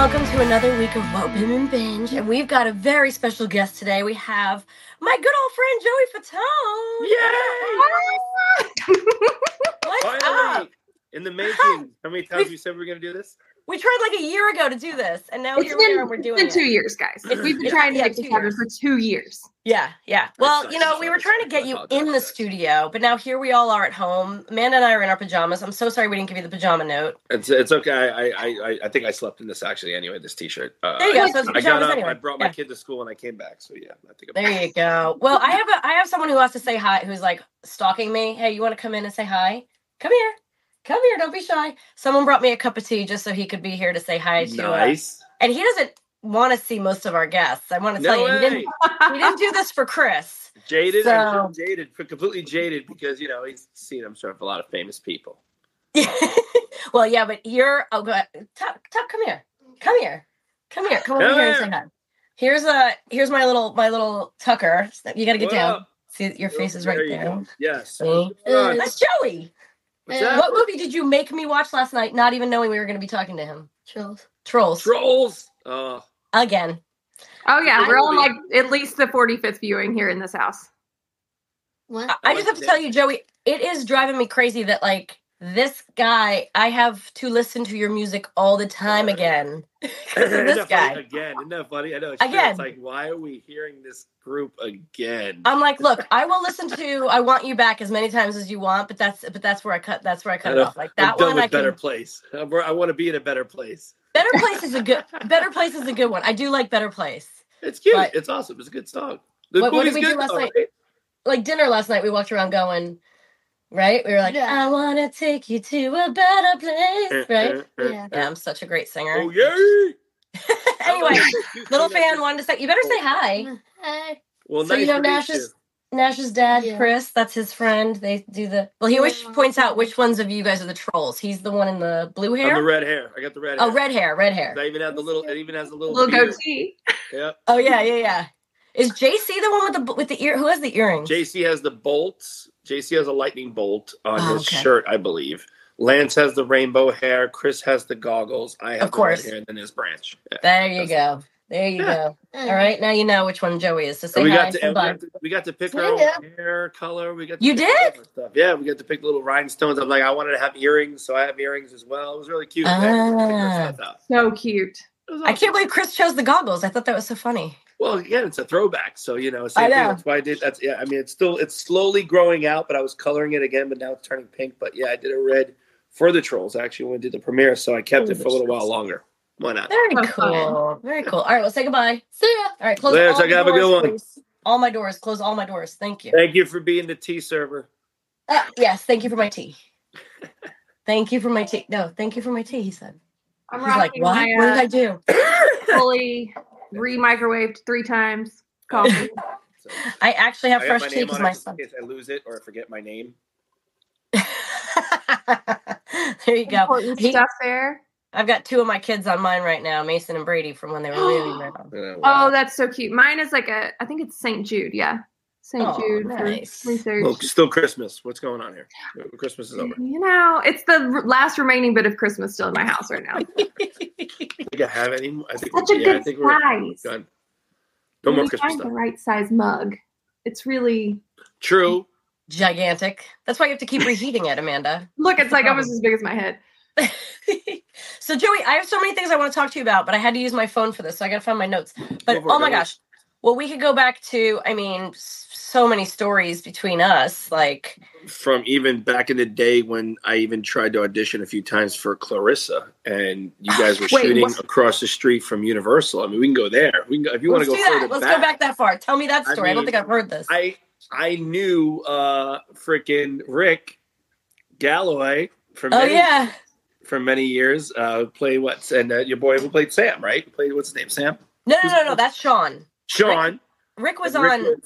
welcome to another week of What Women Binge. And we've got a very special guest today. We have my good old friend Joey Fatone. Yay! What's up? Finally, in the making. How many times we said we were going to do this? We tried like a year ago to do this, and now It's here we are. We're it's doing been it. two years, guys. It's- We've been yeah, trying to yeah, make two this happen for two years. Yeah, yeah. Well, sucks. you know, we were trying to get you in the studio, but now here we all are at home. Amanda and I are in our pajamas. I'm so sorry we didn't give you the pajama note. It's it's okay. I I I, I think I slept in this actually anyway. This T-shirt. Uh, There you go. I, So I got up. anyway. I brought my Yeah. kid to school and I came back. So yeah, I think. I'm, There you go. Well, I have a I have someone who wants to say hi, who's like stalking me. Hey, you want to come in and say hi? Come here. Come here. Don't be shy. Someone brought me a cup of tea just so he could be here to say hi to. uh, Nice. and he doesn't want to see most of our guests. I want to tell No you, he didn't, he didn't do this for Chris. Jaded. So- jaded. Completely jaded because you know he's seen I'm sure a lot of famous people. well, yeah, but you're. Oh, go ahead. Tuck, Tuck, come here. Come here. Come here. Come over Come here and say hi. Here's a. Here's my little my little Tucker. You got to get down. See, your face is right There go. Yes. See? Uh, That's Joey. What's Uh. What movie did you make me watch last night, not even knowing we were going to be talking to him? Chills. Trolls. Trolls. Oh, Again. Oh yeah, we're on like at least the 45th viewing here in this house. What? I- I I just have to tell you, Joey, it is driving me crazy that, like, this guy, I have to listen to your music all the time again. 'Cause of Isn't this that funny? guy. again. Isn't that funny? I know. It's. Again. it's like why are we hearing this group again? I'm like, look, I will listen to "I Want You Back" as many times as you want, but that's but that's where I cut. That's where I cut I it off. Like I'm that done one, with I better can. place. I'm- I want to be in a better place. Better Place is a good. Better Place is a good one. I do like Better Place. It's cute. But- it's awesome. It's a good song. The What- what did movie's we do last though, night? right? Like dinner last night, we walked around going, right? We were like, Yeah. "I want to take you to a better place," right? Uh, uh, Yeah. Yeah, I'm such a great singer. Oh yeah. anyway, little fan wanted to say, you better say hi. Hey. Well, So nice you know to meet Nash's Nash's dad, Yeah. Chris. That's his friend. They do the. Well, he always Yeah. points out which ones of you guys are the trolls. He's the one in the blue I'm the red hair. I got the red Oh, red hair, red hair. I even have the little. It even has the little. Little beard. goatee. Yeah. Oh yeah, yeah, yeah. Is JC the one with the with the ear? Who has the earrings? JC has the bolts. JC has a lightning bolt on Oh, his okay. shirt, I believe. Lance has the rainbow hair. Chris has the goggles. I have Of the course. red hair, and then his branch. Yeah. there you go. There you Yeah. go. All right, now you know which one Joey is. So say we hi. got, to, we, got to, we got to pick Yeah. our own hair color. We got to You did? Stuff. Yeah, we got to pick little rhinestones. I'm like, I wanted to have earrings, so I have earrings as well. It was really cute. man. Ah. So cute. It was I can't believe Chris chose the goggles. I thought that was so funny. Well, again, it's a throwback, so you know, I same thing. That's why I did. That's yeah. I mean, it's still it's slowly growing out, but I was coloring it again, but now it's turning pink. But yeah, I did a red for the trolls actually when we did the premiere, so I kept it for a little while longer. Why not? Very That's fun. cool. Very cool. All right, well, say goodbye. See ya. All right, close Later, all Tucker, the have a good one. please. All my doors. Close all my doors. Thank you. Thank you for being the tea server. Uh, yes, thank you for my tea. thank you for my tea. No, thank you for my tea. He said. I'm He's like, rocking what? my what did uh, I do? fully re-microwaved three times coffee. So, I actually have I got fresh my tea name because on my son. in case I lose it or I forget my name. there you go. Important He- stuff there. I've got two of my kids on mine right now, Mason and Brady, from when they were really little. Uh, wow. Oh, that's so cute. Mine is like a, I think it's St. Jude. Yeah. St. Oh, Jude nice. for research. Well, still Christmas. What's going on here? Christmas is over. You know, it's the last remaining bit of Christmas still in my house right now. I think I have any. I think. Such a yeah, I good think we're size. done. No When more you Christmas find stuff. the right size mug. It's really True. Gigantic. That's why you have to keep reheating it, Amanda. look. It's like almost um, as big as my head. so Joey, I have so many things I want to talk to you about, but I had to use my phone for this, so I got to find my notes. But Go for it, oh my go. gosh, well, we could go back to. I mean, s- so many stories between us. Like, From even back in the day when I even tried to audition a few times for Clarissa, and you guys were Wait, shooting what? across the street from Universal. I mean, we can go there. We can go if you want to go that. further Let's back. go back that far. Tell me that I story. I, don't think I've heard this. I I knew uh freaking Rick Galloway from oh many, yeah, for many years. Uh, played what? And uh, your boy who played Sam, right? Played what's his name? Sam. no, no, no, no. That's Sean. Sean. Rick was Rick on was-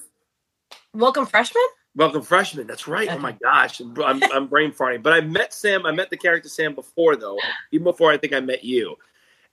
Welcome Freshman. Welcome freshman. That's right. Okay. Oh my gosh, I'm, I'm, I'm brain farting. But I met Sam. I met the character Sam before though, even before I think I met you.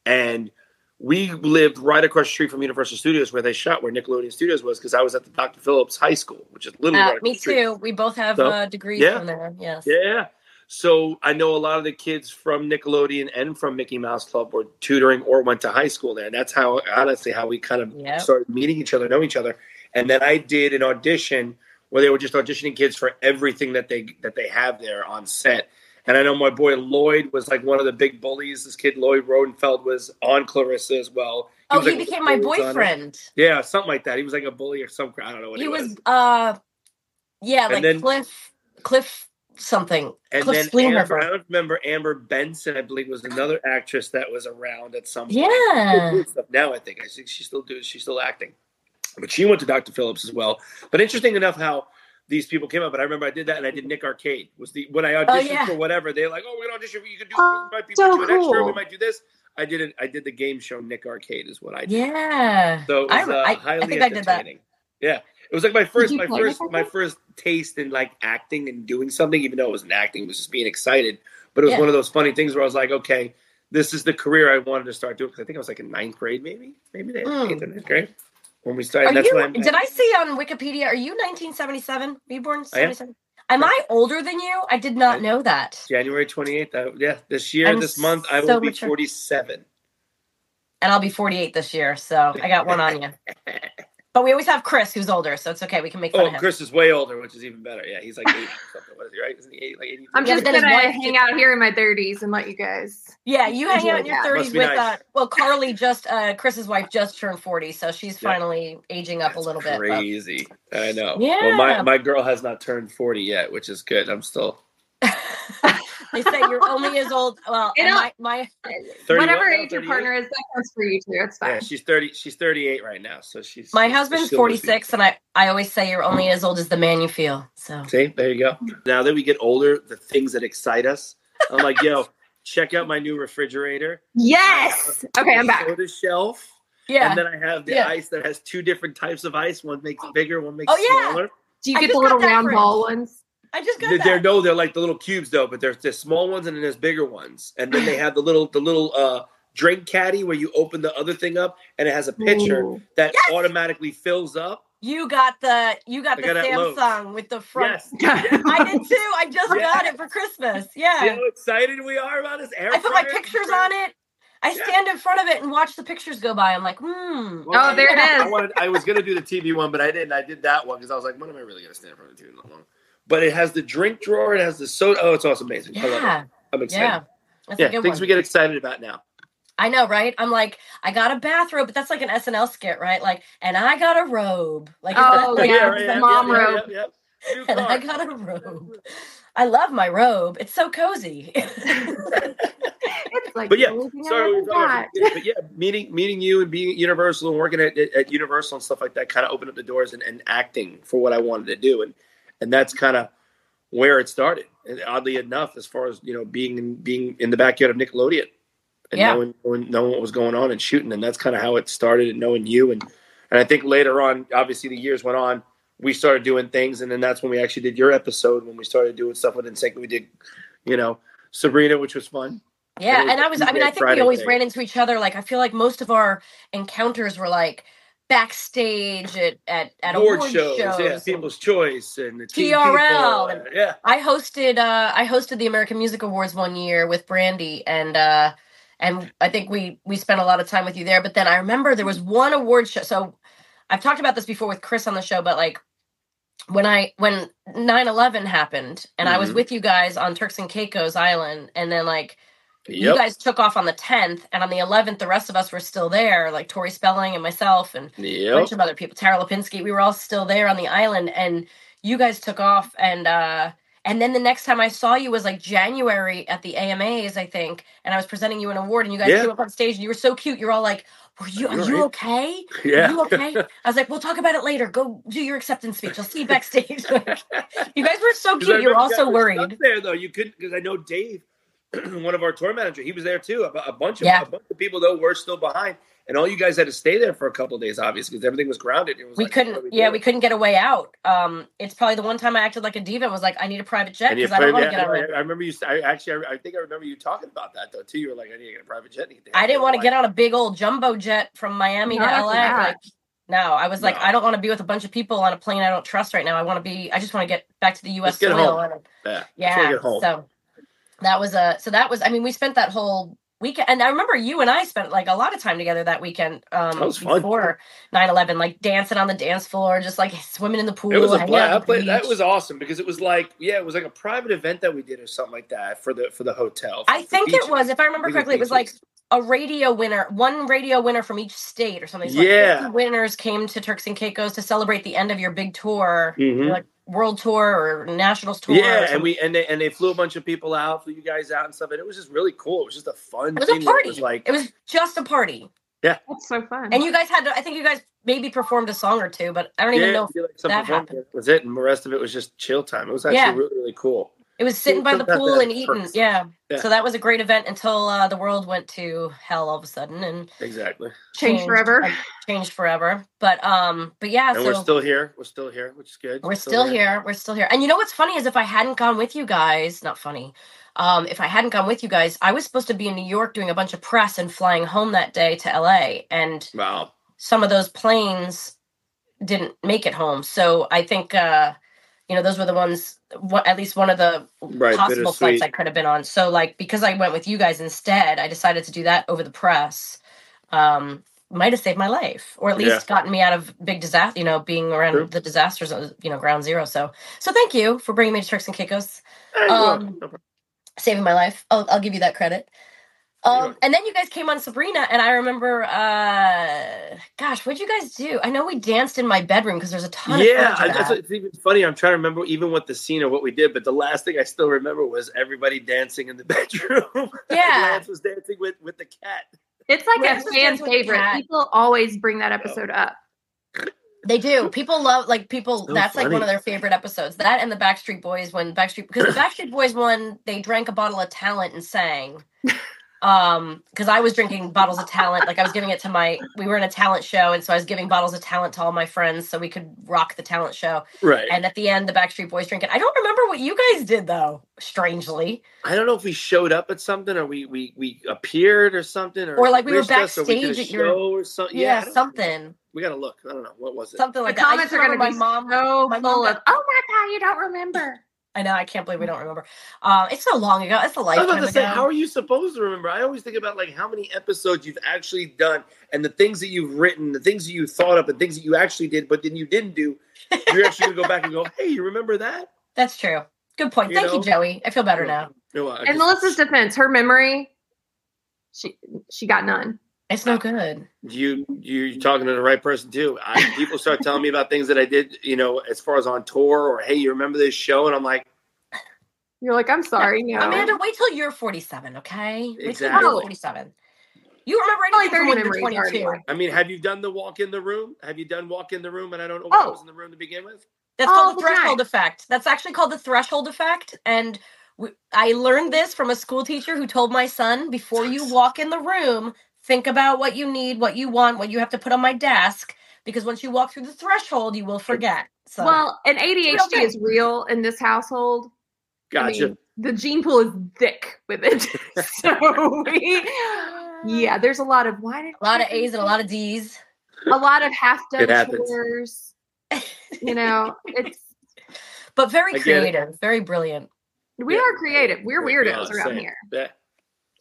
And we lived right across the street from Universal Studios where they shot, where Nickelodeon Studios was, because I was at the Dr. Phillips High School, which is literally Uh, right across me the street. too. We both have So, uh, degrees yeah. from there. Yes. Yeah. So I know a lot of the kids from Nickelodeon and from Mickey Mouse Club were tutoring or went to high school there. And that's how honestly how we kind of Yep. started meeting each other, know each other. And then I did an audition where they were just auditioning kids for everything that they that they have there on set. And I know my boy Lloyd was like one of the big bullies. This kid Lloyd Rodenfeld was on Clarissa as well. Oh, he like, became my bullies on it. boyfriend. Yeah, something like that. He was like a bully or some. I don't know what He he, was uh yeah, And like then- Cliff Cliff something. And Cliff then. Amber, I don't remember Amber Benson. I believe was another actress that was around at some point. Yeah. Now. I think I think she still does. She's still acting, but she went to Dr. Phillips as well. But interesting enough, how these people came up. But I remember I did that, and I did Nick Arcade. Was the when I auditioned Oh, yeah. for whatever they're like, oh, we're gonna audition. You can do. Oh, we might be so do an extra. We might do this. I did it. I did the game show Nick Arcade is what I did. Yeah. So it I, was uh, I, highly I think I did that. entertaining. Yeah, it was like my first, my first, my first taste in like acting and doing something. Even though it wasn't acting, it was just being excited. But it was Yeah. one of those funny things where I was like, okay, this is the career I wanted to start doing. Because I think I was like in ninth grade, maybe, maybe Mm. eighth or ninth grade when we started. Are That's you, when I did I see on Wikipedia, are you 1977? Were you born I am. 77? Am I older than you? I did not I- know that. January twenty eighth. Yeah, this year, I'm this month, I will be mature. forty seven. And I'll be 48 this year, so I got one on you. But we always have Chris, who's older, so it's okay. We can make fun Oh, of him. Chris is way older, which is even better. Yeah, he's like eighty something. What is he? Right? Isn't he eight, like eighty? I'm just but gonna hang out here in my 30s and let you guys. Yeah, you hang out in your Yeah. 30s with nice. uh well Carly just uh Chris's wife just turned 40, so she's Yeah. finally aging up a That's little bit. but- Crazy. I know. Yeah. Well, my my girl has not turned forty yet, which is good. I'm still they say you're only as old well You know- my, my 30 Whatever what age your partner is, that counts for you too. It's fine. Yeah, she's thirty. She's thirty eight right now, so she's my husband's she'll lose me. 46 and I I always say you're only as old as the man you feel. So See, there you go. Now that we get older, the things that excite us, I'm like, yo, check out my new refrigerator. Yes. Okay, I'm back. Soda shelf. yeah. And then I have the Yeah. ice that has two different types of ice. One makes bigger, one makes Oh, it yeah. smaller. Do you I get the little round ball ones? I just got They're, that. they're no, they're like the little cubes though, but there's there's small ones and then there's bigger ones. And then they have the little the little uh drink caddy where you open the other thing up and it has a pitcher Ooh. that Yes! automatically fills up. You got the you got I the got it at Lowe's. Samsung with the front. Yes. I did too. I just Yeah. got it for Christmas. See Yeah. how excited we are about this air I put my fryer? pictures on it. I Yeah. stand in front of it and watch the pictures go by. I'm like, hmm. Well, Oh, there it is. I wanted. I was gonna do the TV one, but I didn't. I did that one because I was like, when am I really gonna stand in front of the TV that long? But it has the drink drawer. It has the soda. Oh, it's awesome, amazing. I love it. Yeah. I'm excited. Yeah. That's Yeah, a good things one. we get excited about now. I know, right? I'm like, I got a bathrobe, but that's like an SNL skit, right? Like, and I got a robe. Like, Oh, like, yeah, the mom robe. Yeah, yeah. New and I got a robe. I love my robe. It's so cozy. It's like But yeah, the only thing I sorry, we ever were about- but yeah, meeting meeting you and being at Universal and working at, at, at Universal and stuff like that kind of opened up the doors and, and acting for what I wanted to do, and and that's kind of where it started. And oddly enough, as far as you know, being in, being in the backyard of Nickelodeon and Yeah. knowing, knowing knowing what was going on and shooting, and that's kind of how it started. And knowing you and and I think later on, obviously the years went on. We started doing things, and then that's when we actually did your episode when we started doing stuff with NSYNC. We did, you know, Sabrina, which was fun. Yeah, It was and I was I mean I think Friday we always thing. ran into each other like I feel like most of our encounters were like backstage at at, at award, award shows, shows. yeah, People's Choice and the TRL and- yeah, I hosted uh I hosted the American Music Awards one year with Brandy and uh and I think we we spent a lot of time with you there but then I remember there was one award show so I've talked about this before with Chris on the show but like when I when 9/11 happened and I was Mhm. with you guys on Turks and Caicos Island and then like you guys took off on the 10th and on the 11th the rest of us were still there like tori spelling and myself and a bunch of other people tara lipinski we were all still there on the island and you guys took off and uh and then the next time I saw you was like January at the AMAs, I think, and I was presenting you an award, and you guys Yeah. came up on stage, and you were so cute. You're all like, "Were you? Are You're you okay? yeah. Are you okay?" I was like, "We'll talk about it later. Go do your acceptance speech. I'll see you backstage." you guys were so cute. You were remember all so guys were stuck worried. there though. You couldn't because I know Dave, one of our tour manager, he was there too. A, a bunch of Yeah. a bunch of people though were still behind, and all you guys had to stay there for a couple of days, obviously, because everything was grounded. It was we like, couldn't do yeah do? we couldn't get a way out um it's probably the one time i acted like a diva and was like i need a private jet because i don't want to yeah, get on I, a, I remember you. I actually, I, I think I remember you talking about that though too. You were like, I need to get a private jet. i didn't want to get on a big old jumbo jet from miami Not to la like no i was like No. i don't want to be with a bunch of people on a plane i don't trust right now i want to be i just want to get back to the us Let's get soil home. and, Yeah, yeah get home. so that was a so that was I mean we spent that whole weekend and I remember you and I spent like a lot of time together that weekend um That was fun. before 9/11 like dancing on the dance floor just like swimming in the pool It was a blast. at That, was awesome because it was like, yeah, it was like a private event that we did or something like that for the for the hotel. I think it was if I remember correctly it was like a radio winner one radio winner from each state or something so Yeah. like 50 winners came to Turks and Caicos to celebrate the end of your big tour Mhm. like world tour or nationals tour Yeah, and we and they and they flew a bunch of people out, flew you guys out and stuff, and it was just really cool. It was just a fun it was thing. a party It was like it was just a party Yeah, That's so fun. and you guys had to I think you guys maybe performed a song or two but I don't even know if like that happened. was it, and the rest of it was just chill time. It was actually Yeah. really really cool. It was sitting by the pool that and eating. Yeah. Yeah. So that was a great event until uh, the world went to hell all of a sudden and Exactly. Change forever. like, changed forever. But um, but yeah, And so we're still here. We're still here, which is good. we're still here. We're still here. And you know what's funny is if I hadn't gone with you guys, not funny. Um, if I hadn't gone with you guys, I was supposed to be in New York doing a bunch of press and flying home that day to LA. And Wow. some of those planes didn't make it home. So I think uh, you know, those were the ones what at least one of the Right. possible flights. I could have been on. So like because I went with you guys instead, I decided to do that over the press. Um might have saved my life or at least gotten me out of big disaster, you know, being around True. the disasters of, you know, ground zero. So so thank you for bringing me to Turks and Caicos, um, welcome. No problem. saving my life. I'll, I'll give you that credit. Um, welcome. and then you guys came on Sabrina, and I remember, uh, gosh, what'd you guys do? I know we danced in my bedroom because there's a ton of yeah, I, of that's it's even funny. I'm trying to remember even what the scene or what we did, but the last thing I still remember was everybody dancing in the bedroom. Yeah. Lance was dancing with with the cat. It's like Rose a was fan dancing with the favorite. People always bring that episode up. They do. People love like people. So that's like one of their favorite episodes. That and the Backstreet Boys when Backstreet because the Backstreet Boys one they drank a bottle of talent and sang. Um, because I was drinking bottles of talent, like I was giving it to my. We were in a talent show, and so I was giving bottles of talent to all my friends so we could rock the talent show. Right. And at the end, the Backstreet Boys drink it. I don't remember what you guys did though. Strangely, I don't know if we showed up at something or we we we appeared or something or, Or, like, we were wished us or we backstage at your- show or something. yeah, I don't- something, We gotta look. I don't know what was it. something The like that. Comments just are going to remember be mom. so my mom full got- of, oh my God, you don't remember. I know. I can't believe we don't remember. Um, it's so long ago. It's a I was lifetime about to ago. how are you supposed to remember? I always think about like how many episodes you've actually done and the things that you've written, the things that you thought up, and things that you actually did, but then you didn't do. You're actually gonna go back and go, "Hey, you remember that?" That's true. Good point. You Thank know? you, Joey. I feel better now. No, I In just- Melissa's defense, her memory, she she got none. It's no good. you you're talking to the right person too. I, people start telling me about things that I did, you know, as far as on tour or hey, you remember this show? And I'm like, You're like, I'm sorry, no. Amanda, wait till you're 47, okay? Wait till you're 47. You remember Only anything from when you're memories already 22. I mean, have you done the walk in the room? Have you done walk in the room? And I don't know what Oh. was in the room to begin with. That's All called the the time. threshold effect. That's actually called the threshold effect. And we, I learned this from a school teacher who told my son before you walk in the room, think about what you need, what you want, what you have to put on my desk. Because once you walk through the threshold, you will forget. So, Well, and ADHD thing. is real in this household. I Gotcha. mean, the gene pool is thick with it. so we, yeah, there's a lot of why did a lot of A's and a lot of D's. a lot of half done chores. You know, it's But very I get it. creative, very brilliant. we Yeah. are creative. We're Yeah, weirdos same. around here. Yeah.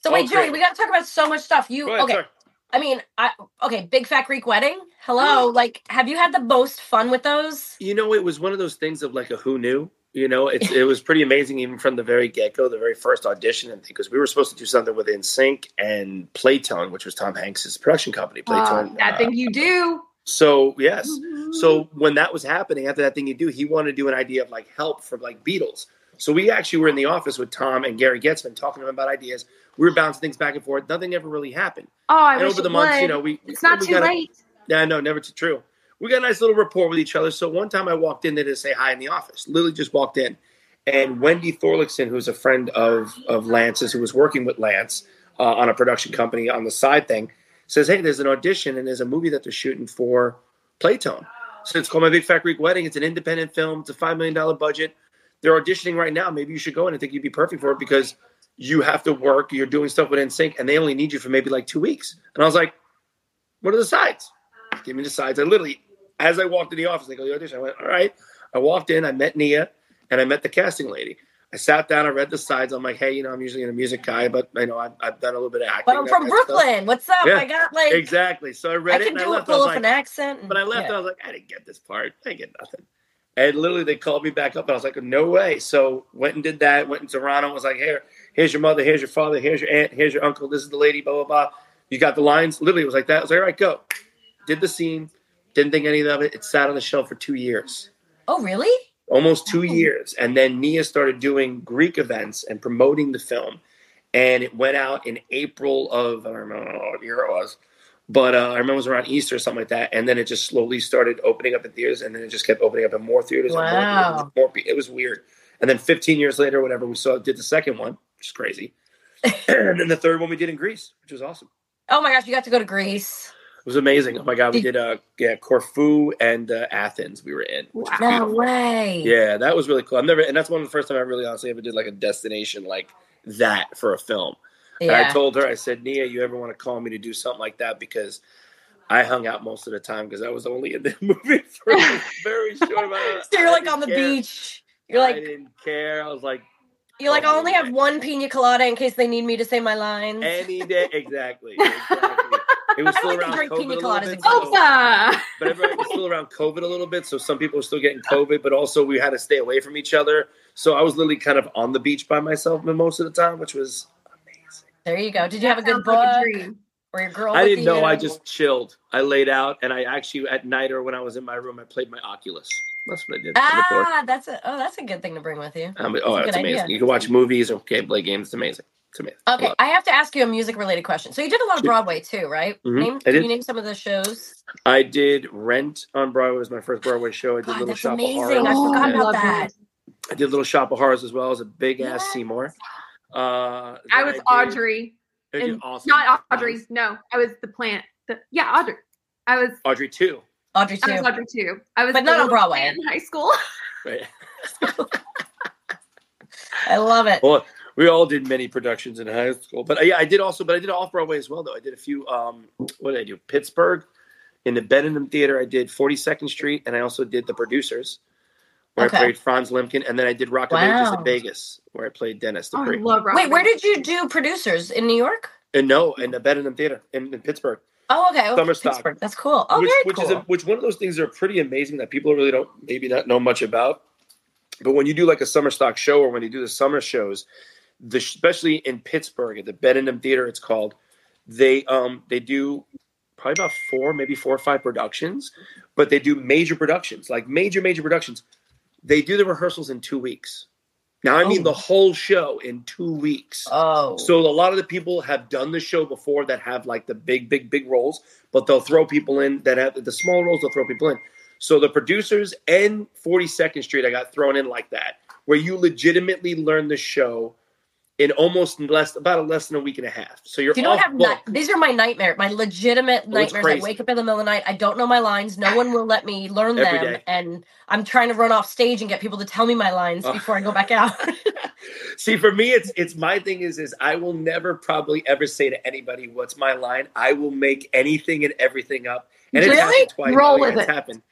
So wait, Okay. Joey, we got to talk about so much stuff. You ahead, okay? sorry. I mean, I okay. Big fat Greek wedding. Hello, like, have you had the most fun with those? You know, it was one of those things of like a who knew. You know, it's it was pretty amazing even from the very get go, the very first audition, and because we were supposed to do something with NSYNC and Playtone, which was Tom Hanks's production company. Uh, Playtone. that uh, thing you do. So yes, so when that was happening, after that thing you do, he wanted to do an idea of like help from like Beatles. So we actually were in the office with Tom and Gary Goetzman talking to him about ideas. We were bouncing things back and forth. Nothing ever really happened. Oh, I and wish over the months, would. you know, we it's not we too got a- late. yeah, no, never too true. We got a nice little rapport with each other. So one time I walked in there to say hi in the office. Lily just walked in. And Wendy Thorlakson, who's a friend of, of Lance's, who was working with Lance uh, on a production company on the side thing, says, Hey, there's an audition and there's a movie that they're shooting for Playtone. So it's called My Big Fat Greek Wedding. It's an independent film. It's a $5 million budget. They're auditioning right now. Maybe you should go in. I think you'd be perfect for it because you have to work. You're doing stuff with NSYNC and they only need you for maybe like two weeks. And I was like, What are the sides? Give me the sides. I literally, as I walked in the office, they go, the audition. I went, all right. I walked in, I met Nia, and I met the casting lady. I sat down, I read the sides. I'm like, hey, you know, I'm usually a music guy, but I know, I've, I've done a little bit of acting. But I'm from stuff. Brooklyn. What's up? Yeah, I got like Exactly. So I I read it can and I do a. I pull up like, an accent. but I left. Yeah. I was like, I didn't get this part. I didn't get nothing. And literally, they called me back up, and I was like, no way. So went and did that. Went in Toronto. Was like, here, here's your mother, here's your father, here's your aunt, here's your uncle. This is the lady. Blah blah blah. You got the lines. Literally, it was like that. I was like, all right, go. Did the scene. Didn't think any of it. It sat on the shelf for two years Oh, really? almost two oh. years. And then Nia started doing Greek events and promoting the film. And it went out in April of, I don't remember what year it was, but uh, I remember it was around Easter or something like that. And then it just slowly started opening up in theaters. And then it just kept opening up in more theaters. and more Wow. theaters, more it was weird. And then 15 years later, whatever, we saw, did the second one, which is crazy. and then the third one we did in Greece, which was awesome. Oh my gosh, you got to go to Greece. It was amazing. Oh my God, we did uh, yeah, Corfu and uh, Athens we were in. Wow. No way. Yeah, that was really cool. I've never, and that's one of the first time I really honestly ever did like a destination like that for a film. And I told her, I said, Nia, you ever want to call me to do something like that? Because I hung out most of the time because I was only in the movie for a very short amount. of So you're I like on the care. beach. You're I like I didn't care. I was like, you're like I only have one pina colada in case they need me to say my lines. any day, exactly, exactly. It was I still don't like to around COVID pina a little coladas bit, so- but everyone was still around COVID a little bit, so some people were still getting COVID, but also we had to stay away from each other. So I was literally kind of on the beach by myself most of the time, which was. There you go. Did you have a good Sounds like a book dream. or your girl? I didn't you? know. I just chilled. I laid out, and I actually at night or when I was in my room, I played my Oculus. That's what I did. on the floor. ah, that's a oh, that's a good thing to bring with you. I mean, that's oh, a it's amazing. idea. You can watch movies or okay, play games. It's amazing. It's amazing. Okay, love I have to ask you a music related question. So you did a lot of Broadway too, right? Mhm, Name, I can did. you name some of the shows? I did Rent on Broadway. It was my first Broadway show. I did God, Little that's Shop amazing. of Horrors. I forgot Yeah. about that. I did Little Shop of Horrors as well as a big ass Yes. Seymour. Uh, I was did- Audrey. And awesome. Not Audrey. No, I was the plant. The, yeah, Audrey. I was. Audrey too. Audrey I too. was Audrey too. I was, But the not on Broadway. in high school. Right. I love it. Well, we all did many productions in high school, but uh, yeah, I did also, but I did off Broadway as well. Though I did a few. Um, what did I do? Pittsburgh, in the Benedum Theater. I did 42nd Street, and I also did The Producers, where Okay. I played Franz Liebkind, and then I did Rock of Ages in Vegas, where I played Dennis Oh, I Dupree. love Rock Wait, where did you do producers in New York? and no, in the Benedum Theater in, in Pittsburgh. Oh, okay. Oh, Summer stock. That's cool. Oh, which, very which cool. is a, which one of those things are pretty amazing that people really don't maybe not know much about. But when you do like a summer stock show or when you do the summer shows, the, especially in Pittsburgh at the Benedum Theater, it's called. They um they do probably about four, maybe four or five productions, but they do major productions, like major major productions. They do the rehearsals in two weeks. Now I mean Oh. the whole show in two weeks. oh, So a lot of the people have done the show before that have like the big, big, big roles, but they'll throw people in that have the small roles. They'll throw people in. So the producers and 42nd Street, I got thrown in like that, where you legitimately learn the show in almost less about a less than a week and a half. So you're you off have these are my nightmare, my legitimate Oh, nightmares. I wake up in the middle of the night. I don't know my lines. No one will let me learn Every them, day. and I'm trying to run off stage and get people to tell me my lines Oh. before I go back out. See, for me, it's it's my thing is is I will never probably ever say to anybody what's my line. I will make anything and everything up. And it's Really? happened twice. Roll Oh, with it's it. happened.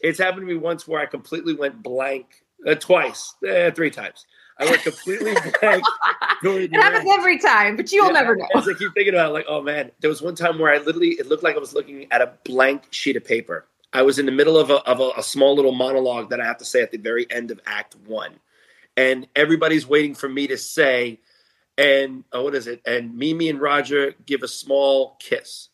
It's happened to me once where I completely went blank. Uh, twice, eh, three times. I went completely blank. It happens every time, but you'll Yeah, never know. As I keep thinking about it, like, oh man, there was one time where I literally, it looked like I was looking at a blank sheet of paper. I was in the middle of a, of a, a small little monologue that I have to say at the very end of Act One, and everybody's waiting for me to say, and oh, what is it? And Mimi and Roger give a small kiss.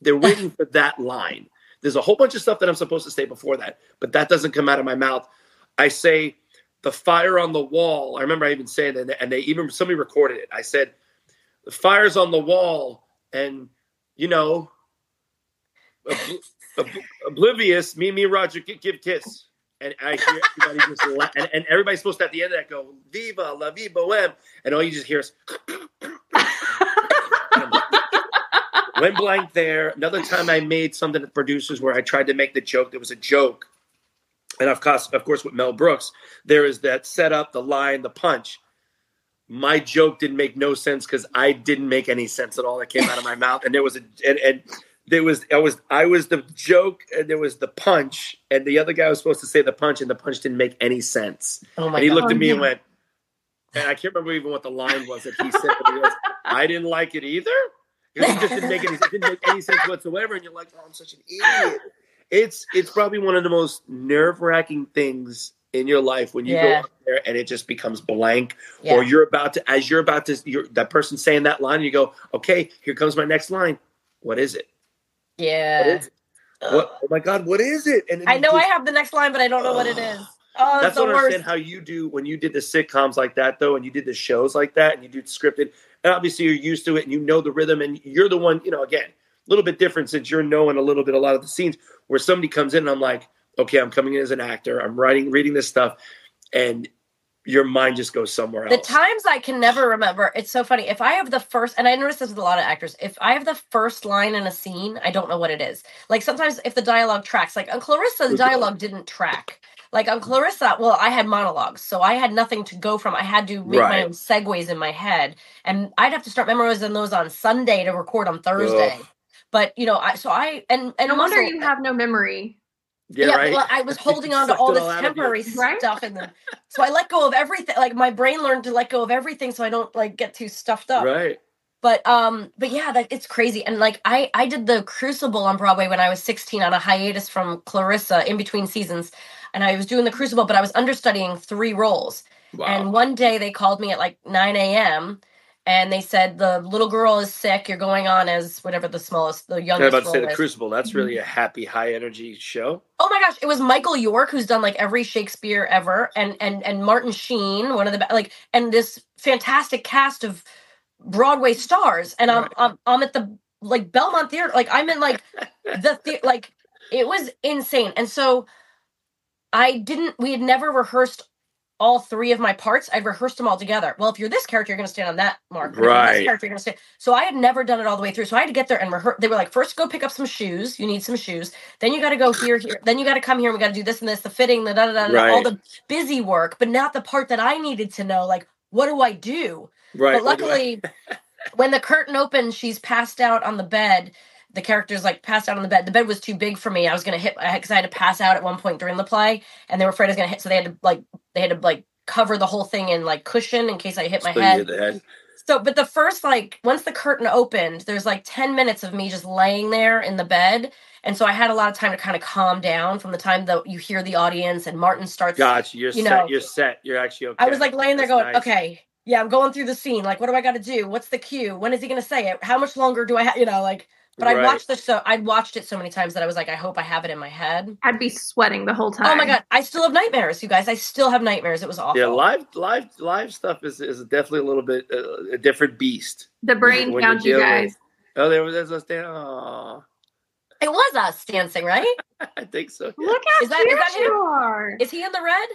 They're waiting for that line. There's a whole bunch of stuff that I'm supposed to say before that, but that doesn't come out of my mouth. I say the fire on the wall. I remember I even saying that, and they even somebody recorded it. I said the fire's on the wall, and you know, ob- ob- oblivious. Me, me, Roger, give, give kiss, and I hear everybody just la- and, and everybody's supposed to at the end of that go "Viva la vie boheme," and all you just hear is. Went blank there. Another time I made something to producers where I tried to make the joke. There was a joke. And of course, of course, with Mel Brooks, there is that setup, the line, the punch. My joke didn't make no sense because I didn't make any sense at all that came out of my mouth. And there was a and, and there was I was I was the joke and there was the punch, and the other guy was supposed to say the punch, and the punch didn't make any sense. oh my and he god! looked at me and Oh, went, and I can't remember even what the line was that he said. But he goes, "I didn't like it either." It just didn't make any, it didn't make any sense whatsoever, and you're like, "Oh, I'm such an idiot." It's it's probably one of the most nerve wracking things in your life when you Yeah. go up there and it just becomes blank, Yeah. or you're about to as you're about to you're that person saying that line, you go, "Okay, here comes my next line. What is it? Yeah. is it? What? Oh my god, what is it?" And I know I have the next line, but I don't know what it is. Oh, That's the what I worst. understand how you do when you did the sitcoms like that, though, and you did the shows like that, and you do scripted, and obviously you're used to it, and you know the rhythm, and you're the one, you know, again, a little bit different since you're knowing a little bit a lot of the scenes where somebody comes in, and I'm like, okay, I'm coming in as an actor, I'm writing, reading this stuff, and your mind just goes somewhere else. The times I can never remember. It's so funny. If I have the first, and I notice this with a lot of actors, if I have the first line in a scene, I don't know what it is. Like sometimes if the dialogue tracks, like on Clarissa, the dialogue didn't track. Like on Clarissa, well, I had monologues, so I had nothing to go from. I had to make my own segues in my head, and I'd have to start memorizing those on Sunday to record on Thursday. Ugh. But you know, I so I and and no wonder muscle- you have no memory. yeah, yeah, right. well, I was holding on to all this all out of you. temporary Right? stuff, and then so I let go of everything. Like my brain learned to let go of everything, so I don't like get too stuffed up. right. But um, but yeah, that it's crazy. And like I I did the Crucible on Broadway when I was 16 on a hiatus from Clarissa in between seasons, and I was doing the Crucible, but I was understudying three roles. Wow. And one day they called me at like 9 a.m. and they said the little girl is sick. You're going on as whatever the smallest, the youngest. I was about to say the is. Crucible. That's mm-hmm. really a happy, high energy show. Oh my gosh, it was Michael York who's done like every Shakespeare ever, and and and Martin Sheen, one of the like, and this fantastic cast of Broadway stars, and I'm Right. I'm, I'm at the like Belmont Theater, like I'm in like the the like it was insane, and so I didn't. We had never rehearsed all three of my parts. I'd rehearsed them all together. Well, if you're this character, you're going to stand on that mark. But if you're Right. Character, you're going to stand. So I had never done it all the way through. So I had to get there and rehearse. They were like, first go pick up some shoes. You need some shoes. Then you got to go here, here. Then you got to come here. and We got to do this and this, the fitting, the da da da, da, all Right. the busy work, but not the part that I needed to know. Like, what do I do? Right. But what do I- luckily, when the curtain opens, she's passed out on the bed. The character's like passed out on the bed. The bed was too big for me. I was gonna hit because I had to pass out at one point during the play, and they were afraid I was gonna hit. So they had to like they had to like cover the whole thing in like cushion in case I hit my So head. head. So, but the first like once the curtain opened, there's like ten minutes of me just laying there in the bed, and so I had a lot of time to kind of calm down from the time that you hear the audience and Martin starts. Gotcha. You're You set. know, You're set. You're actually okay. I was like laying there That's going, nice. okay, yeah, I'm going through the scene. Like, what do I got to do? What's the cue? When is he going to say it? How much longer do I have? You know, like, but I watched the show. I'd watched it so many times that I was like, I hope I have it in my head. I'd be sweating the whole time. Oh my god, I still have nightmares, you guys. I still have nightmares. It was awful. Yeah, live, live, live stuff is, is definitely a little bit uh, a different beast. The brain found you guys. with- Oh, there was there's a stand. Oh, It was us dancing, right? I think so. Yeah. Look how Is that- is cute that him? you are. Is he in the red?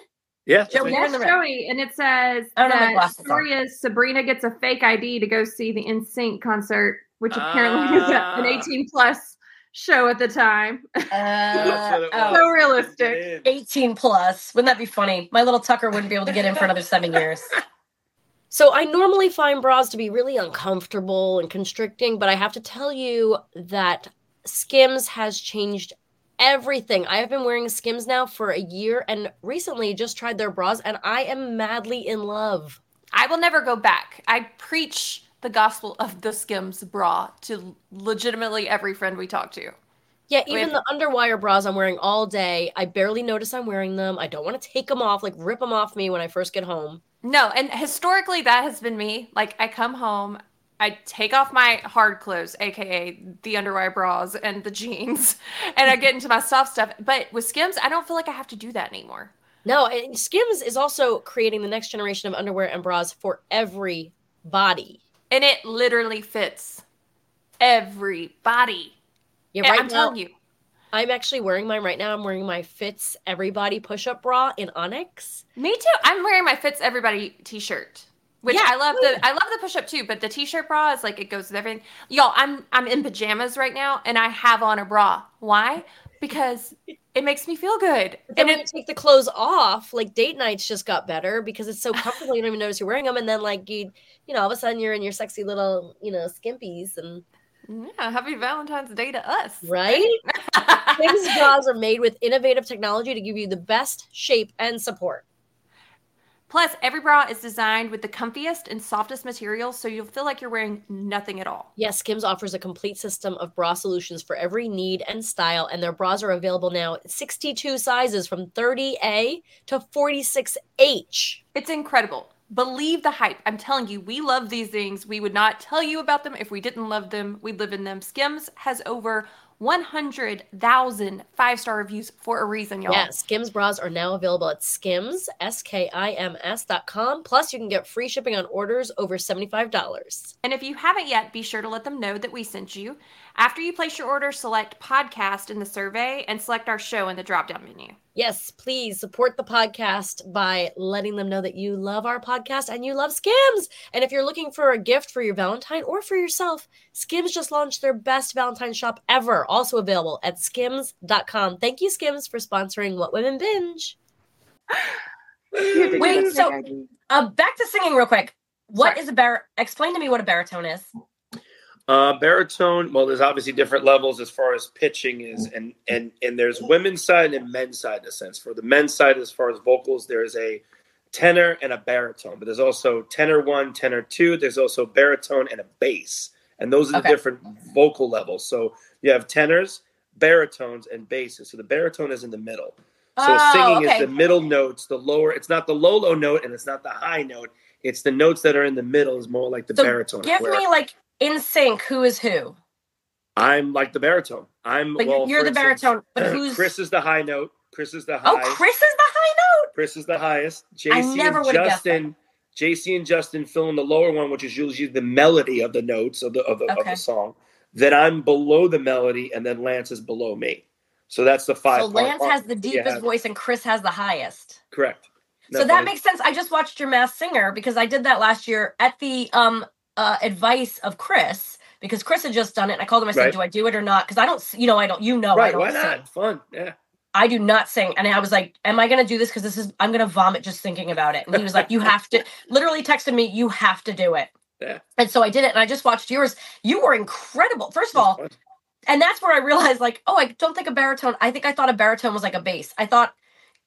Yeah, Joey, that's you're right. in Yes. Joey, and it says I don't have that on. story is Sabrina gets a fake ID to go see the NSYNC concert, which apparently is a- an Ah. 18 plus show at the time. Uh, That's what it oh. So realistic. 18 plus. Wouldn't that be funny? My little Tucker wouldn't be able to get in for another seven years. So I normally find bras to be really uncomfortable and constricting, but I have to tell you that Skims has changed everything. I have been wearing Skims now for a year and recently just tried their bras and I am madly in love. I will never go back. I preach the gospel of the Skims bra to legitimately every friend we talk to. Yeah, even the underwire bras I'm wearing all day, I barely notice I'm wearing them. I don't want to take them off, like rip them off me when I first get home. No, and historically that has been me. Like I come home, I take off my hard clothes, aka the underwire bras and the jeans, and I get into my soft stuff. But with Skims, I don't feel like I have to do that anymore. No, and Skims is also creating the next generation of underwear and bras for every body. And it literally fits everybody. Yeah, And right I'm now, telling you. I'm actually wearing mine right now. I'm wearing my Fits Everybody push-up bra in Onyx. Me too. I'm wearing my Fits Everybody t-shirt. Which Yeah, I love the I love the push up too, but the t-shirt bra is like it goes with everything. Y'all, I'm I'm in pajamas right now and I have on a bra. Why? Because it makes me feel good. And when you take the clothes off, like date nights just got better because it's so comfortable. you don't even notice you're wearing them, and then like you, you know, all of a sudden you're in your sexy little, you know, skimpies, and yeah, happy Valentine's Day to us. right. Skims bras are made with innovative technology to give you the best shape and support. Plus, every bra is designed with the comfiest and softest materials, so you'll feel like you're wearing nothing at all. Yes, Skims offers a complete system of bra solutions for every need and style, and their bras are available now 62 sizes from 30A to 46H. It's incredible. Believe the hype. I'm telling you, we love these things. We would not tell you about them if we didn't love them. We live in them. Skims has over 100,000 five star reviews for a reason, y'all. Yeah, Skims bras are now available at skims, S K I M S dot com. Plus, you can get free shipping on orders over $75. And if you haven't yet, be sure to let them know that we sent you. After you place your order, select podcast in the survey and select our show in the drop down menu. Yes, please support the podcast by letting them know that you love our podcast and you love Skims. And if you're looking for a gift for your Valentine or for yourself, Skims just launched their best Valentine shop ever, also available at skims.com. Thank you, Skims, for sponsoring What Women Binge. Wait, so uh, back to singing real quick. What Sorry. is a bar? Explain to me what a baritone is. Uh, baritone. Well, there's obviously different levels as far as pitching is, and and and there's women's side and men's side in a sense. For the men's side, as far as vocals, there's a tenor and a baritone, but there's also tenor one, tenor two. There's also baritone and a bass, and those are the Okay. different vocal levels. So you have tenors, baritones, and basses. So the baritone is in the middle. So Oh, singing okay. is the middle notes, the lower. It's not the low low note, and it's not the high note. It's the notes that are in the middle. Is more like the So baritone. give where me like NSYNC. Who is who? I'm like the baritone. I'm. But well, you're the instance, baritone. But who's? Chris is the high note. Chris is the high. oh, Chris is the high note. Chris is the highest. JC never and Justin. JC and Justin fill in the lower one, which is usually the melody of the notes of the of the, of the song. Then I'm below the melody, and then Lance is below me. So that's the five. So Lance part. has the deepest Yeah. voice and Chris has the highest. Correct. so that funny. makes sense. I just watched your Masked Singer because I did that last year at the um uh, advice of Chris because Chris had just done it. And I called him. I said, Right. "Do I do it or not?" Because I don't, you know, I don't. You know, I don't. Why sing. not? Fun. Yeah. I do not sing. And I was like, Am I going to do this? Because this is, I'm going to vomit just thinking about it. And he was like, You have to, literally texted me, You have to do it. Yeah. And so I did it. And I just watched yours. You were incredible. First of all, Fun. and that's where I realized, like, oh, I don't think a baritone, I think I thought a baritone was like a bass. I thought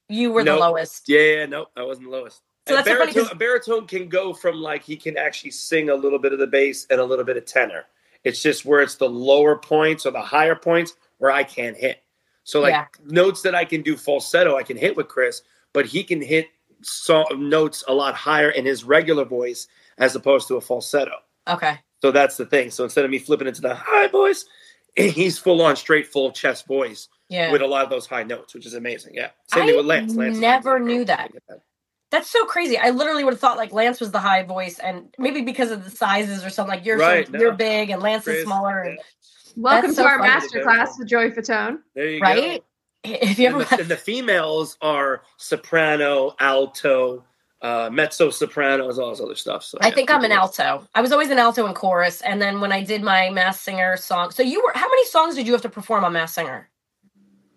you were the lowest. Yeah, yeah, no, I wasn't the lowest. So a, that's funny a baritone can go from like he can actually sing a little bit of the bass and a little bit of tenor. It's just where it's the lower points or the higher points where I can't hit. So like Yeah. notes that I can do falsetto, I can hit with Chris, but he can hit so- notes a lot higher in his regular voice as opposed to a falsetto. Okay. So that's the thing. So instead of me flipping into the high voice, he's full on straight full chest voice Yeah. with a lot of those high notes, which is amazing. Yeah. Same I thing with Lance. Lance never knew that. That's so crazy. I literally would have thought like Lance was the high voice and maybe because of the sizes or something like you're Right, so, no. you're big and Lance Chris, is smaller yeah. and Welcome That's to so our master class with Joey Fatone. There you go. right? If you And ever the, and the females are soprano, alto, uh, mezzo soprano, as all this other stuff. So I yeah, think I'm an alto. I was always an alto in chorus, and then when I did my Masked Singer song, so you were how many songs did you have to perform on Masked Singer?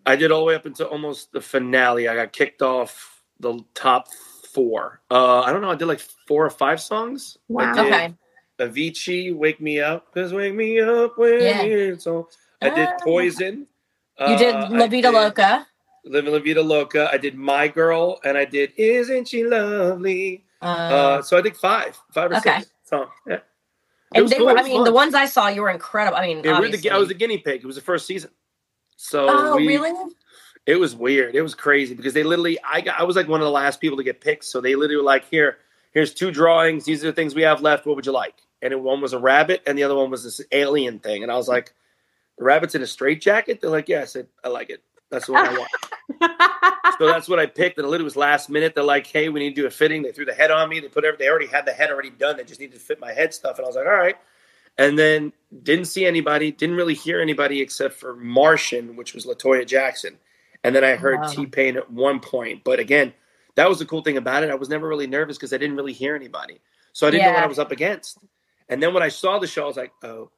I did all the way up until almost the finale. I got kicked off the top four. Uh, I don't know. I did like four or five songs. I Wow. did Okay, Avicii, "Wake Me Up," cause "Wake Me Up" when Yeah. it's so. I did Ah. Poison. you did Uh, La Vida did Loca. Living La Vida Loca. I did My Girl, and I did Isn't She Lovely? Uh, Uh, so I think five, five or Okay. six songs. Yeah. It and they cool, were, I was mean, the ones I saw, you were incredible. I mean, Yeah, we're the. I was a guinea pig. It was the first season. So oh, we, really? It was weird. It was crazy because they literally, I got, I was like one of the last people to get picked. So they literally were like, here, here's two drawings. These are the things we have left. What would you like? And it, one was a rabbit, and the other one was this alien thing. And I was like, the rabbit's in a straitjacket. They're like, yeah. I said, I like it. That's the one I want. so that's what I picked. And it literally was last minute. They're like, hey, we need to do a fitting. They threw the head on me. They put every, they already had the head already done. They just needed to fit my head stuff. And I was like, all right. And then didn't see anybody, didn't really hear anybody except for Martian, which was Latoya Jackson. And then I heard Wow. T Pain at one point. But again, that was the cool thing about it. I was never really nervous because I didn't really hear anybody. So I didn't know what I was up against. And then when I saw the show, I was like, oh.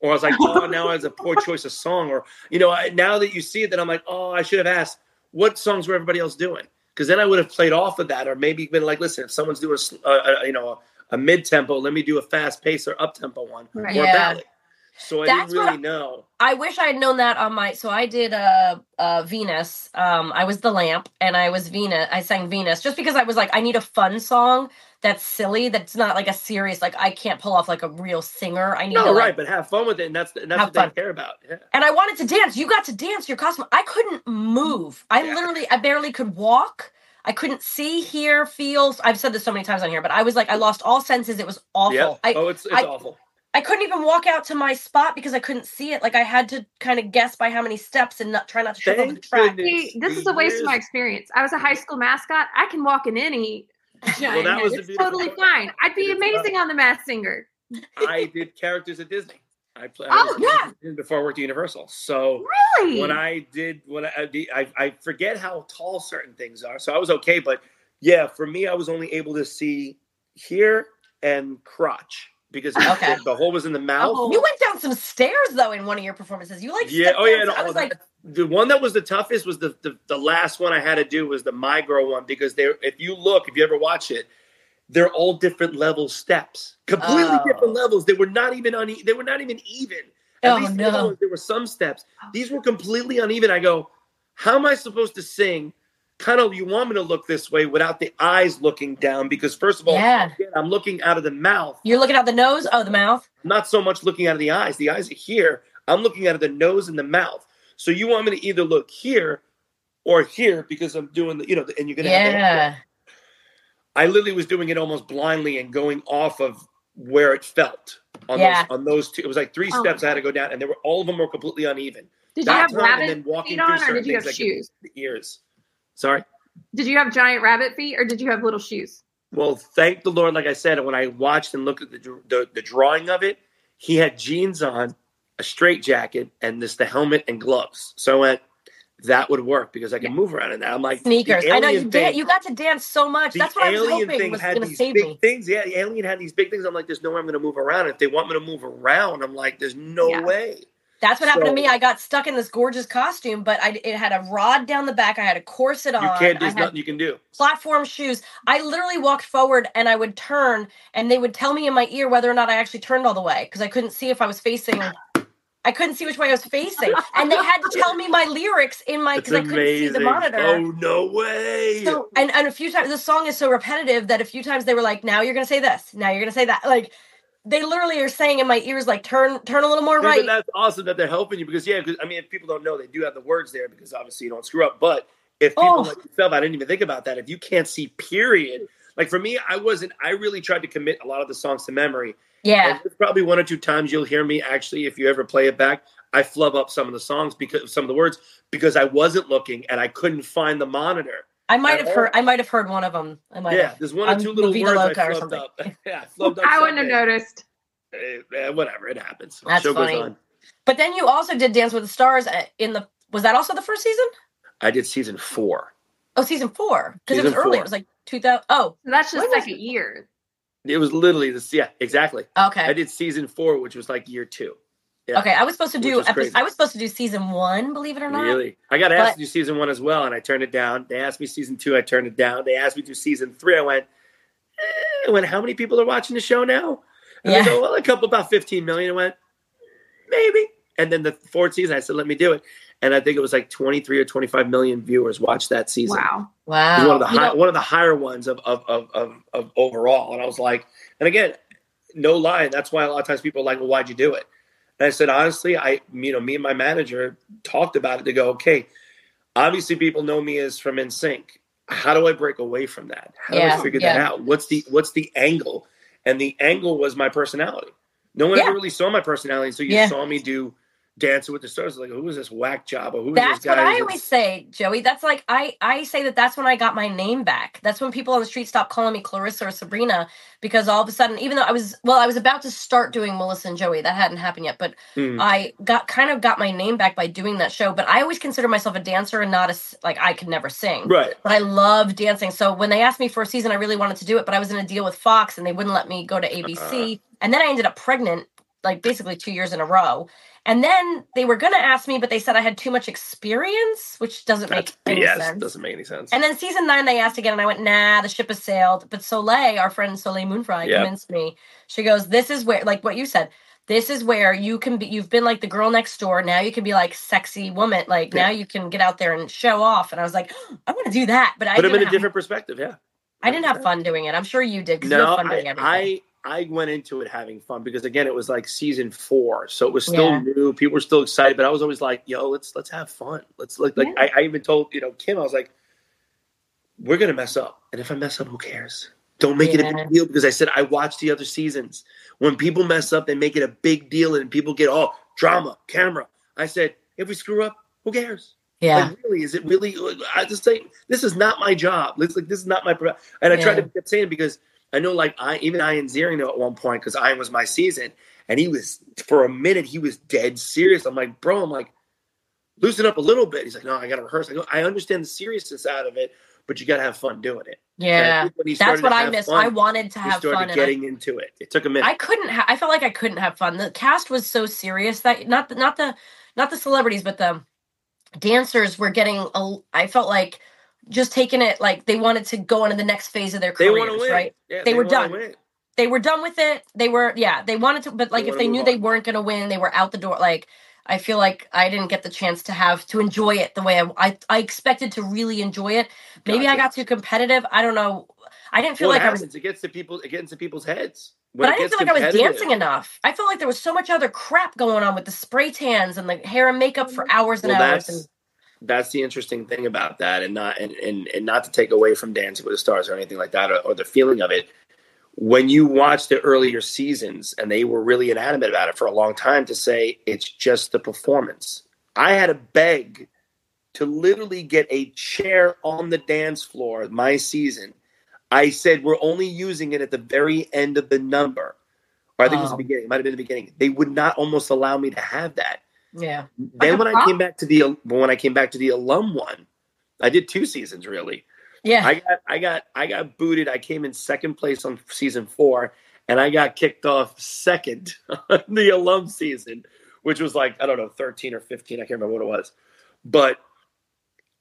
Or I was like, oh, now it's a poor choice of song. Or, you know, I, now that you see it, then I'm like, oh, I should have asked what songs were everybody else doing? Because then I would have played off of that, or maybe been like, listen, if someone's doing a, a- a- you know, a, mid tempo, let me do a fast pace or up tempo one Right. or a Yeah. ballad. So I That's didn't really know. I wish I had known that on my. So I did uh, uh Venus. Um, I was the lamp, and I was Venus. I sang Venus just because I was like, I need a fun song that's silly. That's not like a serious. Like I can't pull off like a real singer. I need No, to like, right, but have fun with it, and that's and that's what they care about. Yeah. and I wanted to dance. You got to dance your costume. I couldn't move. I Yeah. literally, I barely could walk. I couldn't see, hear, feel. I've said this so many times on here, but I was like, I lost all senses. It was awful. Yeah. I, oh, it's it's I- awful. I couldn't even walk out to my spot because I couldn't see it. Like I had to kind of guess by how many steps and not try not to trip over the track. See, this is a waste of my experience. I was a high school mascot. I can walk in any. Well, that was it's totally fine. I'd be It's amazing on The Masked Singer. I did characters at Disney. I played Oh, yeah. before I worked at Universal. So Really? when I did when I, I I forget how tall certain things are. So I was okay, but yeah, for me, I was only able to see here and crotch because Okay. the hole was in the mouth. Oh. You went down some stairs though in one of your performances. You like Yeah. Oh yeah. no, I was oh, like, the one that was the toughest was the, the the last one I had to do was the My Girl one because they if you look if you ever watch it, they're all different level steps, completely Oh. different levels. They were not even une- They were not even even. At Oh, no. there were some steps. Oh, These were completely uneven. I go, how am I supposed to sing? Kind of, you want me to look this way without the eyes looking down because first of all, yeah. again, I'm looking out of the mouth You're looking out the nose. Oh, the mouth. not so much looking out of the eyes. The eyes are here. I'm looking out of the nose and the mouth. So you want me to either look here or here because I'm doing the, you know, and you're gonna. Have Yeah. I literally was doing it almost blindly and going off of where it felt on Yeah. those on those two. It was like three Oh. steps I had to go down, and they were all of them were completely uneven. did you That have time and then walking feet through on, or certain did you have things, like shoes? The ears. Sorry. Did you have giant rabbit feet, or did you have little shoes? Well, thank the Lord. Like I said, when I watched and looked at the the, the drawing of it, he had jeans on, a straight jacket, and this the helmet and gloves. So I went, that would work because I can Yeah. move around in that. I'm like Sneakers. I know you alien did. You got to dance so much. That's what I was alien hoping thing was had going to these save big me. things. Yeah, the alien had these big things. I'm like, there's no way I'm going to move around. If they want me to move around, I'm like, there's no Yeah. way. That's what happened So- to me. I got stuck in this gorgeous costume, but I it had a rod down the back. I had a corset on. You can't. There's nothing you can do. platform shoes. I literally walked forward and I would turn and they would tell me in my ear whether or not I actually turned all the way because I couldn't see if I was facing. I couldn't see which way I was facing, and they had to tell me my lyrics in my because I couldn't see the monitor. Oh no way! So and, and a few times the song is so repetitive that a few times they were like, "Now you're gonna say this. Now you're gonna say that." Like they literally are saying in my ears, like, "Turn, turn a little more Yeah, but right." that's awesome that they're helping you because yeah, because I mean, if people don't know, they do have the words there because obviously you don't screw up. But if people Oh. like yourself, I didn't even think about that. If you can't see, period. Like for me, I wasn't. I really tried to commit a lot of the songs to memory. Yeah, And probably one or two times you'll hear me actually, if you ever play it back, I flub up some of the songs because some of the words because I wasn't looking and I couldn't find the monitor. I might have heard. I might have heard one of them. I might Yeah, have. there's one or On two little Movida words I Loca or flubbed something. up. yeah, flubbed up. I wouldn't have noticed. Eh, eh, whatever, it happens. That's Show funny. goes on. But then you also did Dance with the Stars uh, in the. Was that also the first season? I did season four. Oh, season four because it was Season early. four. It was like two thousand. Oh, So that's just When was second year. It was literally this. Yeah, exactly. okay. I did season four, which was like year two. Yeah. Okay, I was supposed to do. epi- I was supposed to do season one. Believe it or not. Really? I got asked But- to do season one as well, and I turned it down. They asked me season two, I turned it down. They asked me to do season three, I went, eh. I went, how many people are watching the show now? And Yeah. they go, well, a couple, about 15 million. I went, maybe. And then the fourth season, I said, let me do it. And I think it was like 23 or 25 million viewers watched that season. Wow. Wow. one of the high, one of the higher ones of, of of, of of overall. And I was like, and again, no lie, that's why a lot of times people are like, well, why'd you do it? And I said, honestly, I you know, me and my manager talked about it to go, okay, obviously people know me as from NSYNC. How do I break away from that? How do I figure yeah. that out? What's the what's the angle? And the angle was my personality. No one Yeah. ever really saw my personality, so you Yeah. saw me do Dancing with the Stars. Like, who is this whack job? Or who is That's this guy? what I always this- say, Joey. That's like I I say that that's when I got my name back. That's when people on the street stopped calling me Clarissa or Sabrina because all of a sudden, even though I was well, I was about to start doing Melissa and Joey. That hadn't happened yet, but Hmm. I got kind of got my name back by doing that show. But I always consider myself a dancer and not a like I could never sing. Right. But I love dancing. So when they asked me for a season, I really wanted to do it, but I was in a deal with Fox and they wouldn't let me go to ABC. and then I ended up pregnant, like basically two years in a row. And then they were going to ask me, but they said I had too much experience, which doesn't make That's any sense. Doesn't make any sense. And then season nine, they asked again, and I went, nah, the ship has sailed. But Soleil, our friend Soleil Moon Frye, Yep. convinced me. She goes, this is where, like what you said, this is where you can be you've been like the girl next door now you can be like sexy woman like Yeah. now you can get out there and show off and i was like i want to do that but i Put him in a different perspective. Yeah. i didn't have fun doing it i'm sure you did No, have fun doing I, everything I I went into it having fun because again, it was like season four, so it was still Yeah. new. People were still excited, but I was always like, "Yo, let's let's have fun. Let's like like I, I even told you know Kim, I was like, we're gonna mess up, and if I mess up, who cares? Don't make it a big deal because I said I watched the other seasons. When people mess up, they make it a big deal, and people get oh drama, camera. I said, if we screw up, who cares? yeah Like, really, is it really? Uh, I just say this is not my job. It's like this is not my. pro- And I tried to keep saying it because I know, like I even Ian knew at one point because Ian was my season, and he was for a minute he was dead serious. I'm like, bro, I'm like, loosen up a little bit. He's like, no, I got to rehearse. I go, I understand the seriousness out of it, but you got to have fun doing it. Yeah think when he that's what i missed fun, i wanted to have fun and I, getting into it. It took a minute. I couldn't ha- i felt like i couldn't have fun the cast was so serious that not the not the not the celebrities but the dancers were getting a, i felt like just taking it like they wanted to go on to the next phase of their they careers want to win, right Yeah, They were done. win. they were done with it. They were, yeah, they wanted to, but like They if they knew on. they weren't going to win, they were out the door. Like I feel like I didn't get the chance to have to enjoy it the way I I, I expected to really enjoy it. Maybe I got too competitive. I don't know. I didn't feel Well, like it I was. It gets to people. It gets to people's heads. When but I didn't feel like I was dancing enough. I felt like there was so much other crap going on with the spray tans and the hair and makeup for mm-hmm. hours and well, hours. that's And that's the interesting thing about that, and not and, and and not to take away from Dancing with the Stars or anything like that, or, or the feeling of it. When you watch the earlier seasons, and they were really inanimate about it for a long time, to say it's just the performance, I had to beg to literally get a chair on the dance floor my season. I said we're only using it at the very end of the number. Or I think it was the Oh. beginning. It might have been the beginning. They would not almost allow me to have that. Yeah, Then when I came back to the when I came back to the alum one, I did two seasons really. yeah, I got I got I got booted. I came in second place on season four, and I got kicked off second on the alum season, which was like I don't know thirteen or fifteen. I can't remember what it was, but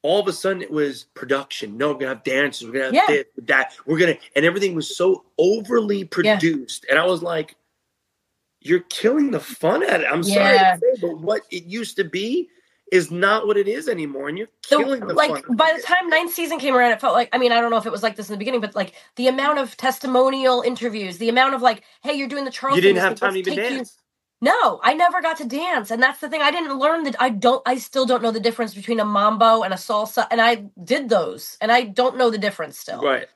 all of a sudden it was production. No, we're gonna have dances. We're gonna have Yeah. this, that. We're gonna, and everything was so overly produced, and I was like, "You're killing the fun at it." I'm sorry Yeah. to say, but what it used to be is not what it is anymore, and you're killing the like fun. by the time ninth season came around, it felt like I mean I don't know if it was like this in the beginning, but like the amount of testimonial interviews, the amount of like, hey, you're doing the Charles. you didn't have time to even dance. No, I never got to dance, and that's the thing. I didn't learn that. I don't. I still don't know the difference between a mambo and a salsa, and I did those, and I don't know the difference still. Right.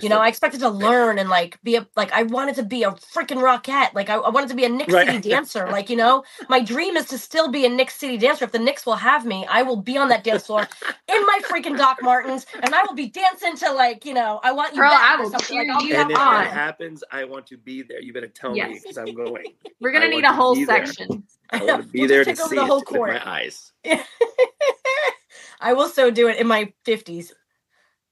You know, I expected to learn and like be a like I wanted to be a freaking rockette. Like I, I wanted to be a Nick Right. City dancer. Like you know, my dream is to still be a Knicks City dancer. If the Knicks will have me, I will be on that dance floor in my freaking Doc Martens, and I will be dancing to like you know, I want you Girl, back I or will something. cheer Like, I'll you and if on. on. that happens, I want to be there. You better tell me because I'm going. We're gonna I need a whole be there. section. I want to be We'll there to take over see the it whole with court. my eyes. I will so do it in my fifties.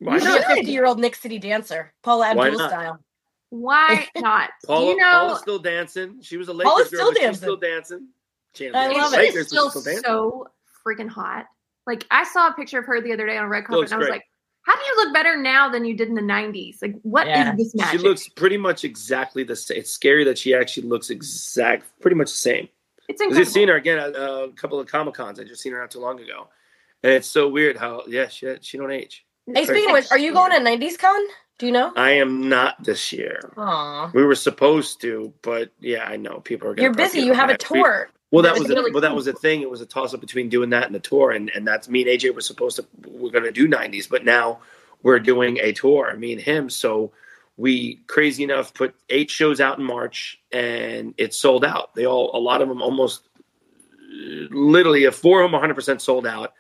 Why Be a not? fifty-year-old Knicks City dancer, Paula Why Abdul not? style. Why not? Paula, you know Paula's still dancing. She was a Lakers Paula's girl, still but she's dancing. still dancing. She ain't I love with it. Lakers, It's but she's still dancing. so freaking hot. Like I saw a picture of her the other day on red carpet, and I was great. like, "How do you look better now than you did in the '90s? Like, what is Yeah. this She looks pretty much exactly the same. It's scary that she actually looks exact, pretty much the same. it's incredible. I incredible. just seen her again at uh, a couple of Comic Cons. I just seen her not too long ago, and it's so weird how yeah, she she don't age. Hey, speaking of which, are you going to '90s Con? Do you know? I am not this year. Aw, We were supposed to, but yeah, I know people are. Gonna you're busy. You have a. We- tour. Well, that was a, well, that was a thing. It was a toss up between doing that and the tour, and and that's me and AJ were supposed to we're going to do '90s, but now we're doing a tour, me and him. So we crazy enough put eight shows out in March, and it sold out. They all a lot of them almost literally a four of them 100 percent sold out.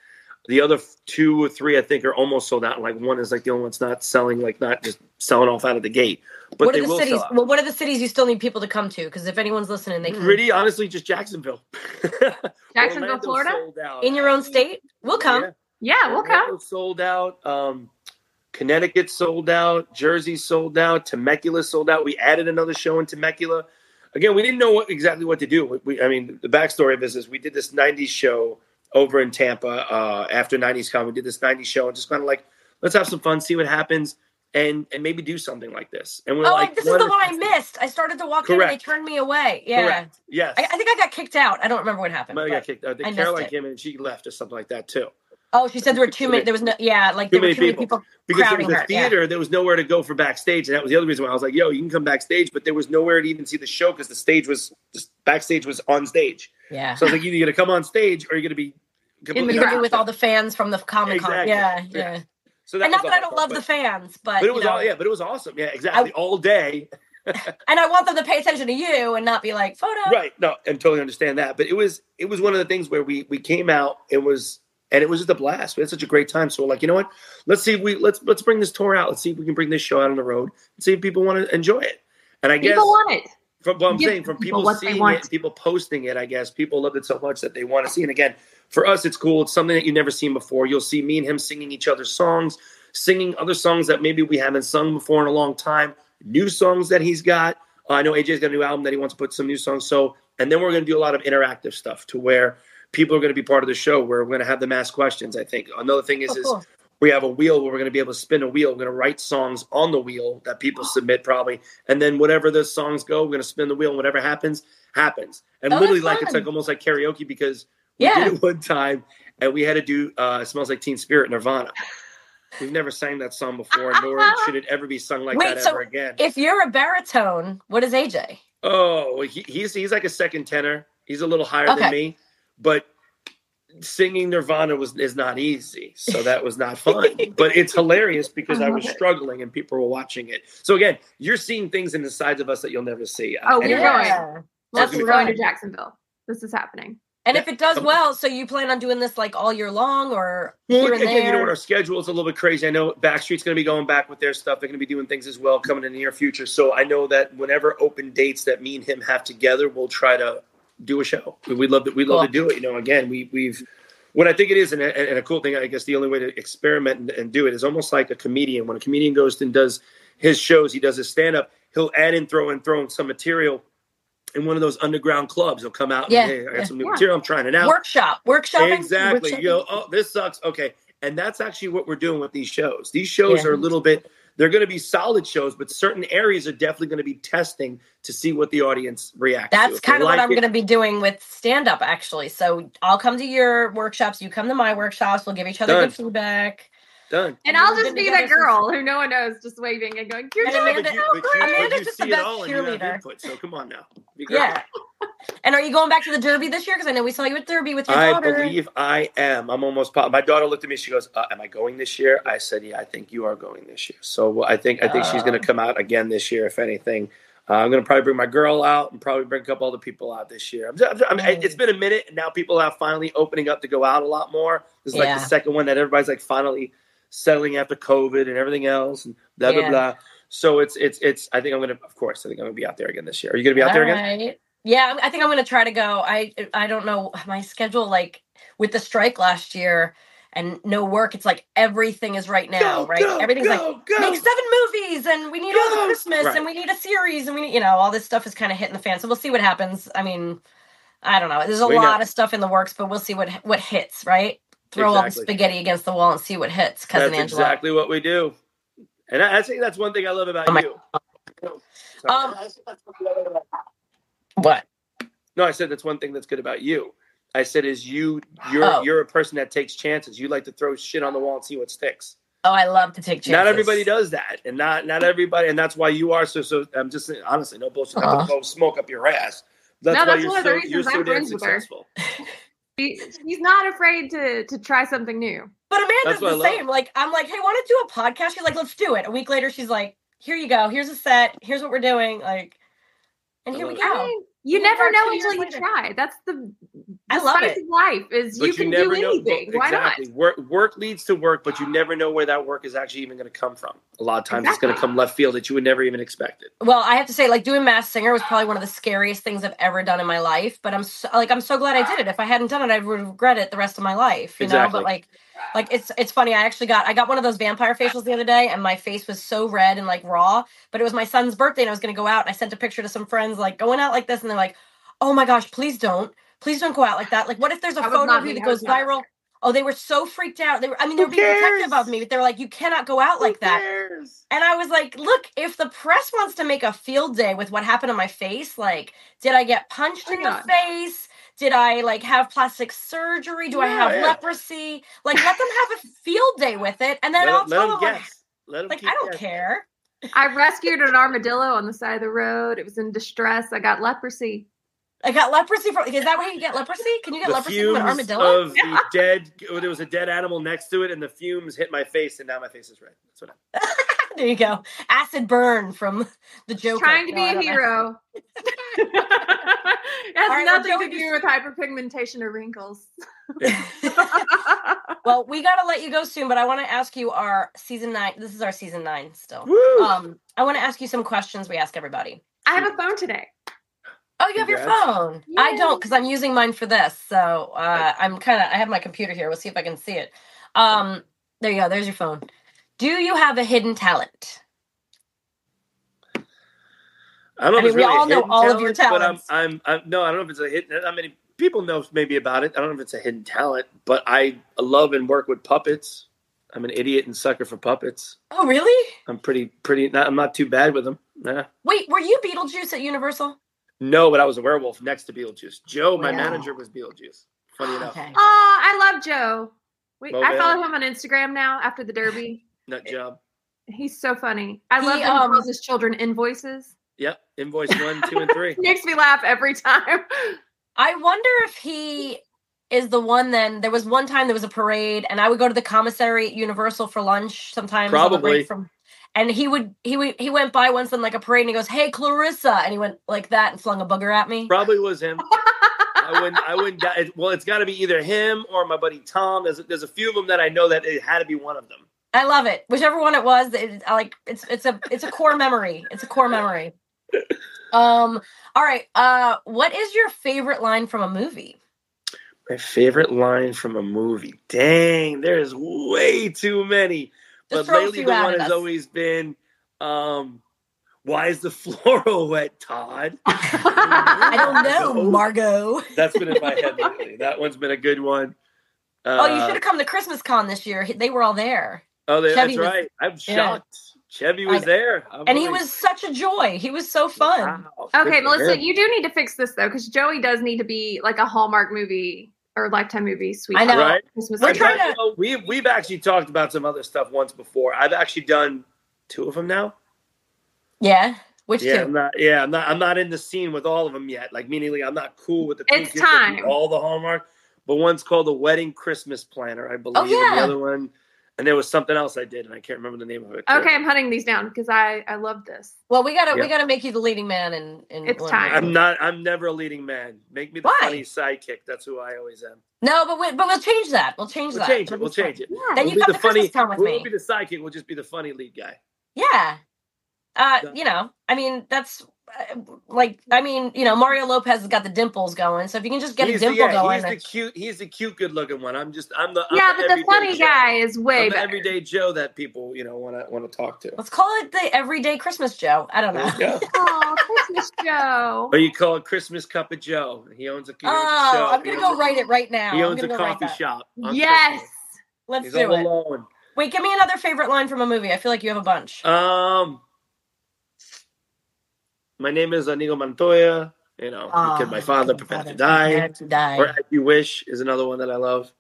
The other two or three, I think, are almost sold out. Like one is like the only one's not selling, like not just selling off out of the gate. But what they are the will cities? Well, what are the cities you still need people to come to? Because if anyone's listening, they can Really, honestly, just Jacksonville. Jacksonville, Orlando Florida? in your own state. We'll come. Yeah. yeah, we'll come. Sold out. Um, Connecticut sold out. Jersey sold out. Temecula sold out. We added another show in Temecula. Again, we didn't know what, exactly what to do. We, we, I mean, the backstory of this is we did this 90s show over in Tampa uh, after 90s Con. We did this 90s show and just kind of like, let's have some fun, see what happens. and and maybe do something like this. And we're Oh, like, this is the one I missed. I started to walk in and they turned me away. Yeah. Correct. Yes. I, I think I got kicked out. I don't remember what happened. Have got kicked out. I I think missed Caroline came in and she left or something like that too. Oh, she said there were too many. There was no. Yeah, like Too there were too many people. people. Because there was a her, yeah. theater, there was nowhere to go for backstage, and that was the other reason why I was like, "Yo, you can come backstage," but there was nowhere to even see the show because the stage was just backstage was on stage. Yeah. So I was like, either you're gonna come on stage or you're gonna be completely You're gonna be with all the fans from the Comic Con. Exactly. Yeah, Yeah. yeah. So that And not that I don't love but, the fans, but, but it was know, all yeah, but it was awesome. Yeah, exactly. all day. and I want them to pay attention to you and not be like photo. Right. No, and totally understand that. But it was it was one of the things where we we came out. It was and it was just a blast. We had such a great time. So like, you know what? Let's see if we let's let's bring this tour out. Let's see if we can bring this show out on the road and see if people want to enjoy it. And I guess People want it. from what I'm Give saying, from people people seeing it, people posting it, I guess people loved it so much that they want to see. And again, for us, it's cool. It's something that you've never seen before. You'll see me and him singing each other's songs, singing other songs that maybe we haven't sung before in a long time, new songs that he's got. Uh, I know AJ's got a new album that he wants to put some new songs. So, and then we're going to do a lot of interactive stuff to where people are going to be part of the show. Where we're going to have them ask questions. I think another thing is Oh, is we have a wheel where we're going to be able to spin a wheel. We're going to write songs on the wheel that people submit probably, and then whatever the songs go, we're going to spin the wheel, and whatever happens, happens. And Oh, literally, like it's like almost like karaoke because we Yeah. did it one time, and we had to do uh, "Smells Like Teen Spirit" Nirvana. We've never sang that song before, nor should it ever be sung like Wait, that so ever again. If you're a baritone, what is AJ? Oh, he, he's he's like a second tenor. He's a little higher Okay. than me, but singing Nirvana was is not easy, so that was not fun. but it's hilarious because I I, was it. struggling and people were watching it. So again, you're seeing things in the sides of us that you'll never see. Oh, And You're going. That's Let's gonna we're going to. Jacksonville. This is happening. And if it does well, so you plan on doing this like all year long or Well, here and again, you know what? Our schedule is a little bit crazy. I know Backstreet's going to be going back with their stuff. They're going to be doing things as well coming in the near future. So I know that whenever open dates that me and him have together, we'll try to do a show. We'd love to. We'd love to do it. You know, again, we we've. What I think it is, and a, and a cool thing, I guess the only way to experiment and, and do it is almost like a comedian. When a comedian goes and does his shows, he does his stand up. He'll add in, throw in, throw in some material in one of those underground clubs. He'll come out. And, Yeah, hey, I got some new Yeah. material. I'm trying it out. workshop, workshop. Exactly. Workshopping. You go, oh, this sucks. Okay. And that's actually what we're doing with these shows. These shows Yeah. are a little bit, they're going to be solid shows, but certain areas are definitely going to be testing to see what the audience reacts. That's If kind of what I'm it- going to be doing with stand up, actually. So I'll come to your workshops, you come to my workshops. We'll give each other Done. good feedback. Done. And I'll just be together that since- girl who no one knows, just waving and going, "You're doing Amanda- so great." Amanda's just the best all and you have cheerleader. input. So come on now. Yeah. and are you going back to the Derby this year? Because I know we saw you at Derby with your I daughter. I believe I am. I'm almost. My daughter looked at me. She goes, uh, "Am I going this year?" I said, "Yeah, I think you are going this year." So I think I think she's going to come out again this year. If anything, uh, I'm going to probably bring my girl out and probably bring a couple other people out this year. I'm just, I'm Nice. it's been a minute, and now people are finally opening up to go out a lot more. This is like the second one that everybody's like finally settling after COVID and everything else, and blah blah Yeah. blah. So it's it's it's. I think I'm going to, of course, I think I'm going to be out there again this year. Are you going to be out there again? Alright. Yeah, I'm- think I'm going to try to go. I I don't know my schedule like with the strike last year and no work. It's like everything is right now, Go, right? go, Everything's like go, go. make seven movies and we need all the Christmas Right. and we need a series and we need you know all this stuff is kind of hitting the fan. So we'll see what happens. I mean, I don't know. There's a We know. lot of stuff in the works, but we'll see what what hits. Right? Throw all the spaghetti against the wall and see what hits. Cousin That's Angela. exactly what we do. And I, I think that's one thing I love about Oh you. Um, What? no, I said that's one thing that's good about you. I said is you you're Oh. you're a person that takes chances. You like to throw shit on the wall and see what sticks. Oh, I love to take chances. Not everybody does that, and not not everybody, and that's why you are so so. I'm just saying, honestly, no bullshit. I'm Uh-huh. gonna blow smoke up your ass. That's No, why that's you're one of so the reasons I'm damn friends with her. successful. He- He's not afraid to to try something new. But Amanda's That's the same. Like, I'm like, hey, want to do a podcast? She's like, let's do it. A week later, she's like, here you go. Here's a set. Here's what we're doing. Like, and here we go. I mean, you Here we never know until you later. try. That's the, I the love it. of life is But you can do anything. Know, Why exactly. not? Work work leads to work, but you never know where that work is actually even going to come from. A lot of times, it's going to come left field that you would never even expect it. Well, I have to say, like, doing Masked Singer was probably one of the scariest things I've ever done in my life. But I'm so, like, I'm so glad I did it. If I hadn't done it, I would regret it the rest of my life. You know. Exactly. But like, like it's it's funny. I actually got I got one of those vampire facials the other day, and my face was so red and like raw. But it was my son's birthday, and I was going to go out. And I sent a picture to some friends, like going out like this, and they're like, "Oh my gosh, please don't, please don't go out like that. Like, what if there's a That photo of you that I was goes not. viral?" Oh, they were so freaked out. They were, I mean, they Who were being protective of me, but they're like, you cannot go out like that. cares? And I was like, look, if the press wants to make a field day with what happened on my face, like, did I get punched in yeah. the face? Did I like have plastic surgery? Do I have yeah. leprosy? Like, let them have a field day with it, and then Let, I'll let tell them them. Like. Let them like, I don't guessing. care. I rescued an armadillo on the side of the road. It was in distress. I got leprosy. I got leprosy from. Is that where you get leprosy? Can you get The leprosy from an fumes armadillo? of the dead. There was a dead animal next to it, and the fumes hit my face, and now my face is red. That's what. happened. there you go. Acid burn from the Joker. Trying to be I a don't hero. it has All right, well, nothing to do with hyperpigmentation or wrinkles. well, we got to let you go soon, but I want to ask you our season nine. This is our season nine still. Woo! Um, I want to ask you some questions we ask everybody. I have a phone today. Oh, you have your Congrats. phone. I don't because I'm using mine for this. So uh, I'm kind of. I have my computer here. We'll see if I can see it. Um, there you go. There's your phone. Do you have a hidden talent? I don't know I if mean, it's we really a all know hidden all of your talent, talents. But I'm, I'm, I'm, no, I don't know if it's a hidden. I mean, people know maybe about it. I don't know if it's a hidden talent, but I love and work with puppets. I'm an idiot and sucker for puppets. Oh, really? I'm pretty, pretty. Not, I'm not too bad with them. Nah. Wait, were you Beetlejuice at Universal? No, but I was a werewolf next to Beetlejuice. Joe, my Wow. manager, was Beetlejuice. Funny enough, Okay. Oh, I love Joe. Wait, Well, I man. follow him on Instagram now after the Derby. nut job. He's so funny. I He, love that he um, calls his children invoices. Yep, invoice one, two, and three. Makes me laugh every time. I wonder if he is the one. Then there was one time there was a parade, and I would go to the commissary at Universal for lunch sometimes. on the break Probably. From, and he would he would he went by once in like a parade, and he goes, "Hey, Clarissa," and he went like that and flung a booger at me. Probably was him. I wouldn't. I wouldn't. Well, it's got to be either him or my buddy Tom. There's there's a few of them that I know that it had to be one of them. I love it. Whichever one it was, it, I like it's it's a it's a core memory. It's a core memory. Um. All right. Uh. What is your favorite line from a movie? My favorite line from a movie. Dang, there's way too many. Just But lately, the one has always been, um, "Why is the floor wet, Todd?" I don't know, Margot. That's been in my head lately. That one's been a good one. Oh, you Uh, should have come to Christmas Con this year. They were all there. Oh, they- that's was- right. I'm yeah. shocked. Chevy was know. there, I'm And he was such a joy. He was so fun. wow, okay, Melissa, him. you do need to fix this though, because Joey does need to be like a Hallmark movie or Lifetime movie. Sweet. I know. Right? Christmas We're I've trying to- well, We've we've actually talked about some other stuff once before. I've actually done two of them now. Yeah. Which Yeah, two? I'm not. Yeah, I'm not. I'm not in the scene with all of them yet. Like meaning, like, I'm not cool with the. two It's kids that do time. All the Hallmark, but one's called the Wedding Christmas Planner, I believe. Oh, yeah. the other one, and there was something else I did, and I can't remember the name of it. Okay, I'm hunting these down because I I love this. Well, we gotta we gotta make you the leading man and in It's time. I'm not. I'm never a leading man. Make me the Why? funny sidekick. That's who I always am. No, but we, but we'll change that. We'll change We'll that. change it. It'll We'll be fun. change it. Yeah. Then We'll you be come the to funny. Christmas Con with we me. won't be the sidekick. We'll just be the funny lead guy. Yeah. Uh, you know, I mean, that's like, I mean, you know, Mario Lopez has got the dimples going, so if you can just get he's a dimple the, yeah, going, He's the cute. He's the cute, good-looking one. I'm just. I'm the. I'm yeah, but the everyday funny Joe. guy is way I'm the everyday Joe that people you know want to want to talk to. let's call it the everyday Christmas Joe. I don't know. you. Oh, Christmas Joe. Or you call it Christmas Cup of Joe. He owns a. he owns Oh, shop. I'm gonna go a- write it right now. He I'm owns a gonna go write coffee shop. Yes. Christmas. Let's He's do all it. alone. Wait, give me another favorite line from a movie. I feel like you have a bunch. Um, my name is Inigo Montoya. You know, because my father prepared to to die. Or As You Wish is another one that I love.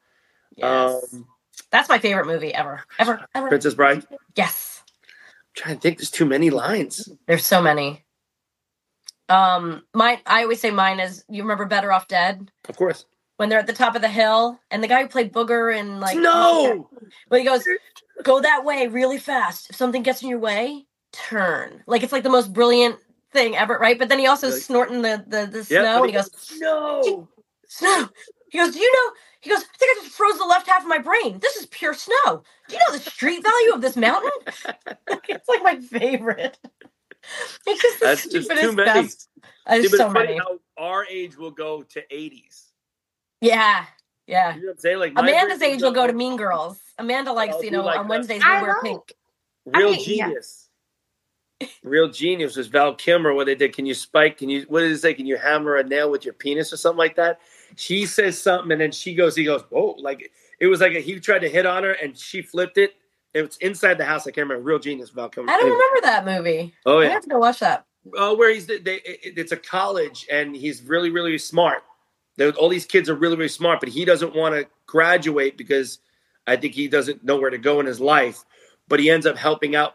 Yes. Um, That's my favorite movie ever. Ever. Ever. Princess Bride. Yes. I'm trying to think. There's too many lines. There's so many. Um, mine I always say mine is you remember Better Off Dead? Of course. When they're at the top of the hill and the guy who played Booger and like no. when he goes, Go that way really fast. If something gets in your way, turn. Like it's like the most brilliant thing ever, right? But then he also Like- snorting the the, the Yeah, snow but and he goes, no. Snow. He goes, Do you know? He goes, I think I just froze the left half of my brain. This is pure snow. Do you know the street value of this mountain? it's like my favorite. It's just the That's just too many. best. There's See, so funny many. how our age will go to 80s. Yeah, yeah. You know I'm saying? Like Amanda's age will go to Mean Girls. Amanda likes, I'll you know, like on that. Wednesdays we I wear know. pink. Real I mean, yeah. Real genius was Val Kilmer. What they did? Can you spike? Can you? What did it say? Can you hammer a nail with your penis or something like that? She says something, and then she goes. He goes, "Whoa!" Like It was like a, he tried to hit on her and she flipped it. It was inside the house. I can't remember. Real genius Val Kilmer. I don't remember that movie. Oh yeah. I have to go watch that. uh, where he's they, it- it's a college and he's really really smart. There- All these kids are really really smart, but he doesn't want to graduate because I think he doesn't know where to go in his life. But he ends up helping out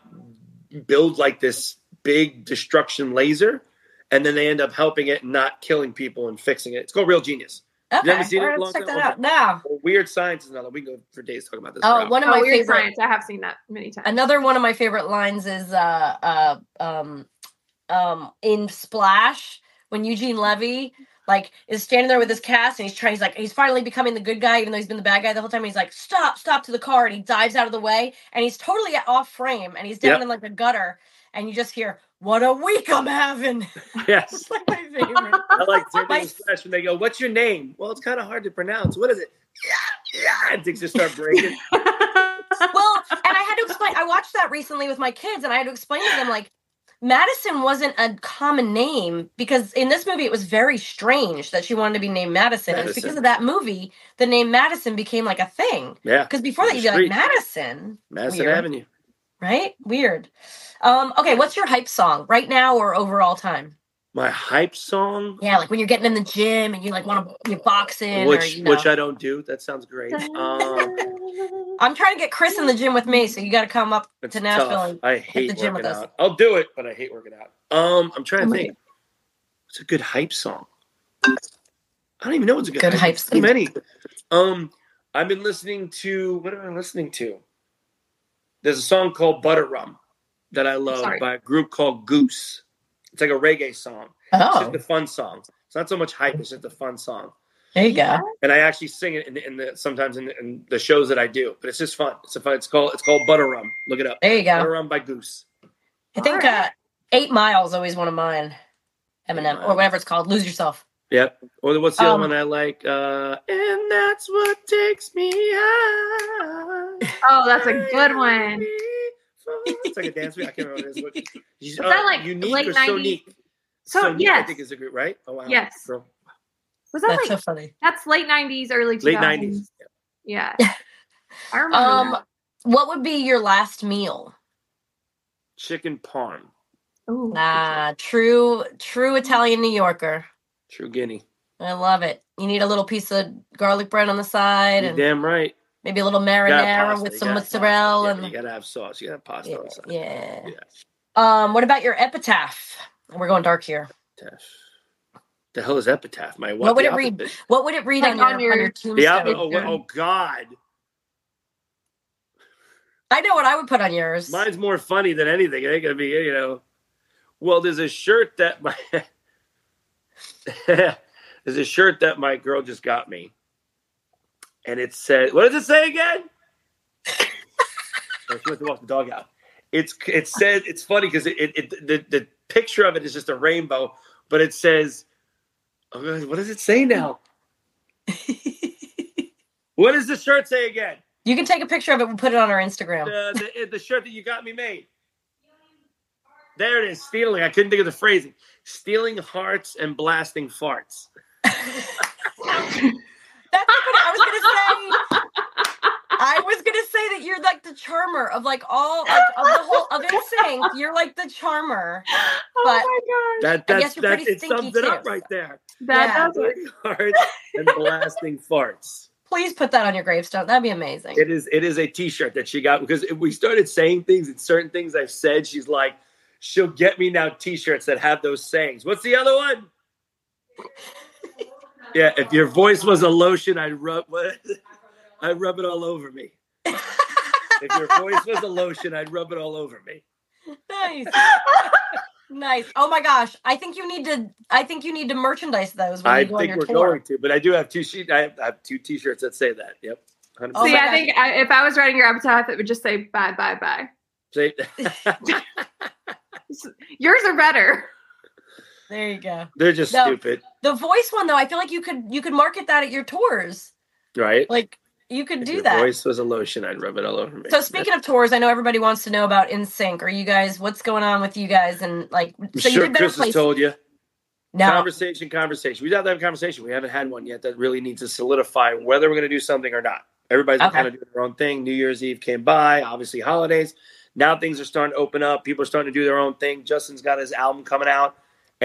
build like this big destruction laser, and then they end up helping it, and not killing people and fixing it. It's called Real Genius. Okay, haven't seen it all right, in a let's long check that out now. Weird Science is another. We can go for days talking about this. Oh, crap. one of Oh, my Weird favorite. Science. I have seen that many times. Another one of my favorite lines is uh uh um um in Splash when Eugene Levy like is standing there with his cast and he's trying he's like he's finally becoming the good guy even though he's been the bad guy the whole time he's like stop stop to the car and he dives out of the way and he's totally off frame and he's down Yep. in like a gutter and you just hear what a week I'm having. Yes. it's like my favorite. I like My- Splash when they go, "What's your name?" Well, it's kind of hard to pronounce. What is it? Yeah, yeah, and things just start breaking. well, and I had to explain. I watched that recently with my kids, and I had to explain to them like Madison wasn't a common name because in this movie it was very strange that she wanted to be named Madison. And It's because of that movie the name Madison became like a thing. Yeah, Because before that you'd be like. Madison, Madison Weird. Avenue. right? Weird. Um, okay, what's your hype song right now or overall time? My hype song, Yeah, like when you're getting in the gym and you like want to you boxing which or you know. which I don't do. That sounds great. Um, I'm trying to get Chris in the gym with me, so you got to come up it's to Nashville. tough. and- I hate the gym working with us. out. I'll do it, but I hate working out. Um, I'm trying to my think. It's a good hype song. I don't even know what's a good, Good hype. hype There's Too song. many. Um, I've been listening to. What am I listening to? There's a song called Butter Rum that I love Sorry. by a group called Goose. It's like a reggae song. It's Oh, just a fun song. It's not so much hype. It's just a fun song. there you go. and I actually sing it in the, in the sometimes in the, in the shows that I do. But it's just fun. It's a fun. It's called it's called Butter Rum. Look it up. There you go. Butter Rum by Goose. I think Alright. uh, Eight Miles always one of mine. Eminem or whatever it's called. Lose yourself. Yep. Or what's the Um, other one I like? Uh, and that's what takes me high. Oh, that's a good one. It's like a dance. I can't remember what it is. What- She's, Was that like unique late or 90s? so unique? So, I yes. think is a good right. Oh wow. Yes. Girl. Was that That's like so funny. that's late nineties, early 2000s? Late nineties. Yeah. I remember. Um, that. what would be your last meal? Chicken parm. Ooh. Ah, true, true Italian New Yorker. True Guinea. I love it. You need a little piece of garlic bread on the side, You're and damn right. Maybe a little You gotta have marinara pasta, with some gotta have pasta. mozzarella. Yeah, and you gotta have sauce. You gotta have pasta yeah, on side. yeah. Yeah. Um, what about your epitaph? We're going dark here. Epitaph. The hell is epitaph? My what? What would The it read? alphabet. What would it read Like on, your, on on your- your The tombstone? alphabet. Oh, oh God! I know what I would put on yours. Mine's more funny than anything. It ain't gonna be, you know. Well, there's a shirt that my there's a shirt that my girl just got me, and it said, "What does it say again?" she went to walk the dog out. It's it said it's funny because it, it, it the the picture of it is just a rainbow, but it says, oh, God, "What does it say now?" What does the shirt say again? you can take a picture of it and put it on our Instagram. the, the, the shirt that you got me made. There it is, stealing. I couldn't think of the phrasing. Stealing hearts and blasting farts. That's what I was gonna say. I was gonna say that you're like the charmer of like all like of the whole of NSYNC. You're like the charmer. oh my gosh. That I that's that it sums it up right there. That Yeah. does it. Stealing hearts and blasting farts. Please put that on your gravestone. That'd be amazing. It is it is a T-shirt that she got because if we started saying things and certain things I've said, she's like, she'll get me now T-shirts that have those sayings. What's the other one? Yeah, if your voice was a lotion, I'd rub? I'd rub it all over me. if your voice was a lotion, I'd rub it all over me. nice. nice. Oh my gosh. I think you need to I think you need to merchandise those when I you go on think your we're tour. going to, but I do have two sheet. I have, I have two T-shirts that say that. Yep. 100%. Oh See, I think I, if I was writing your epitaph, it would just say bye, bye, bye. Say- Yours are better. There you go. They're just stupid, The voice one though, I feel like you could you could market that at your tours. right? Like you could if do that. voice was a lotion, I'd rub it all over me. So speaking of tours, I know everybody wants to know about NSYNC. Are you guys? What's going on with you guys? And like, I'm so you sure did better Chris place. has told you. no, Conversation, conversation. We have to have a conversation. We haven't had one yet that really needs to solidify whether we're going to do something or not. Everybody's Okay. kind of doing their own thing. New Year's Eve came by, obviously holidays. Now things are starting to open up. People are starting to do their own thing. Justin's got his album coming out,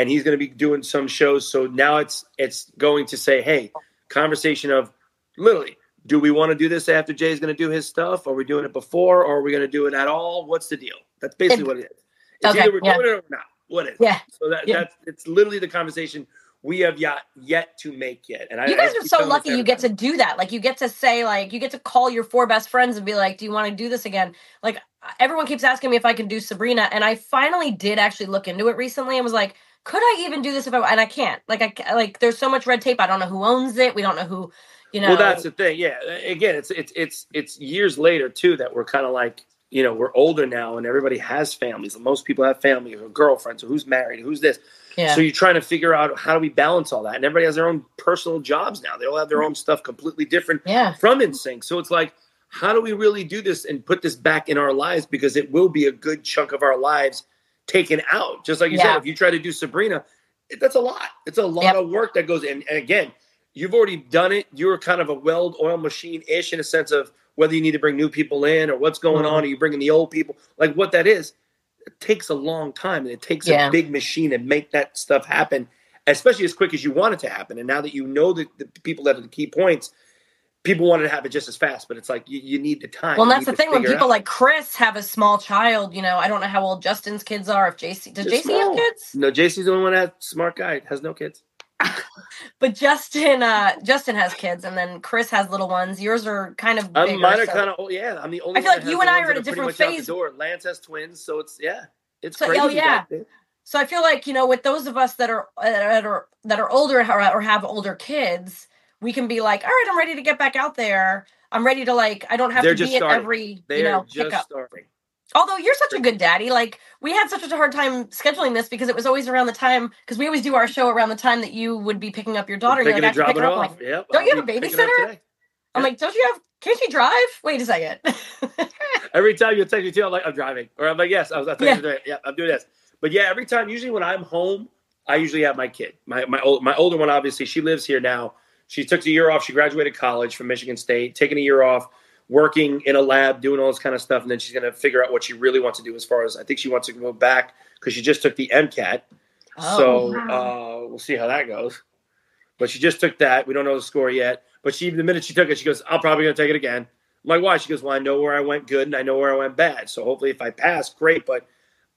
and he's going to be doing some shows. So now it's it's going to say, hey, conversation of literally, do we want to do this after Jay's going to do his stuff? Are we doing it before, or are we going to do it at all? What's the deal? That's basically It- what it is. It's Okay, either we're yeah. doing it or not. What is? it? Yeah. So that Yeah. that's it's literally the conversation we have yet yet to make yet. And I, You I guys are so lucky you get to do that. Like you get to say like you get to call your four best friends and be like, "Do you want to do this again?" Like everyone keeps asking me if I can do Sabrina, and I finally did actually look into it recently and was like, "Could I even do this if I?" And I can't. Like I like there's so much red tape. I don't know who owns it. We don't know who, you know. Well, that's the thing. Yeah. Again, it's it's it's it's years later too that we're kind of like you know we're older now and everybody has families. Most people have family or girlfriends or who's married, who's this. yeah. So you're trying to figure out how do we balance all that, and everybody has their own personal jobs now. They all have their mm-hmm. own stuff completely different yeah. from NSYNC. So it's like, how do we really do this and put this back in our lives because it will be a good chunk of our lives taken out. Just like you Yeah. said, if you try to do Sabrina, that's a lot. It's a lot Yep. of work that goes in. And again, you've already done it. You're kind of a weld oil machine ish in a sense of whether you need to bring new people in or what's going Mhm. on. Are you bringing the old people? Like what that is, it takes a long time and it takes Yeah. a big machine to make that stuff happen, especially as quick as you want it to happen. And now that you know the, the people that are the key points, people wanted to have it just as fast, but it's like you, you need the time. Well, that's the thing when people out. like Chris have a small child. You know, I don't know how old Justin's kids are. If JC does They're JC have kids? No, JC's the only one that smart guy has no kids. But Justin, uh, Justin has kids, and then Chris has little ones. Yours are kind of Um, bigger. mine are so- kind of old. Yeah, I'm the only. I feel one like you and I are at a different much out the phase. door. Lance has twins, so it's yeah, it's So- crazy. oh, yeah. So I feel like you know, with those of us that are that are that are older or have older kids, we can be like, all right, I'm ready to get back out there. I'm ready to like. I don't have They're to be at every They you know pickup. starting. Although you're such a good daddy, like we had such a hard time scheduling this because it was always around the time because we always do our show around the time that you would be picking up your daughter. you're Picking like, and I dropping her it up. Off. like, Yep. Don't you have a be picking her up babysitter? I'm Yeah. like, don't you have? Can't you drive? Wait a second. Every time you text me too, I'm like, I'm driving, or I'm like, yes, I was. I Yeah. yeah. yeah, I'm doing this. But yeah, every time, usually when I'm home, I usually have my kid. My my old my older one, obviously, she lives here now. She took a year off. She graduated college from Michigan State, taking a year off, working in a lab, doing all this kind of stuff, and then she's gonna figure out what she really wants to do. As far as I think she wants to go back because she just took the MCAT. Oh, so wow. uh, we'll see how that goes. But she just took that. We don't know the score yet. But she, the minute she took it, she goes, "I'm probably going to take it again." I'm like, "Why?" She goes, "Well, I know where I went good, and I know where I went bad. So hopefully, if I pass, great. But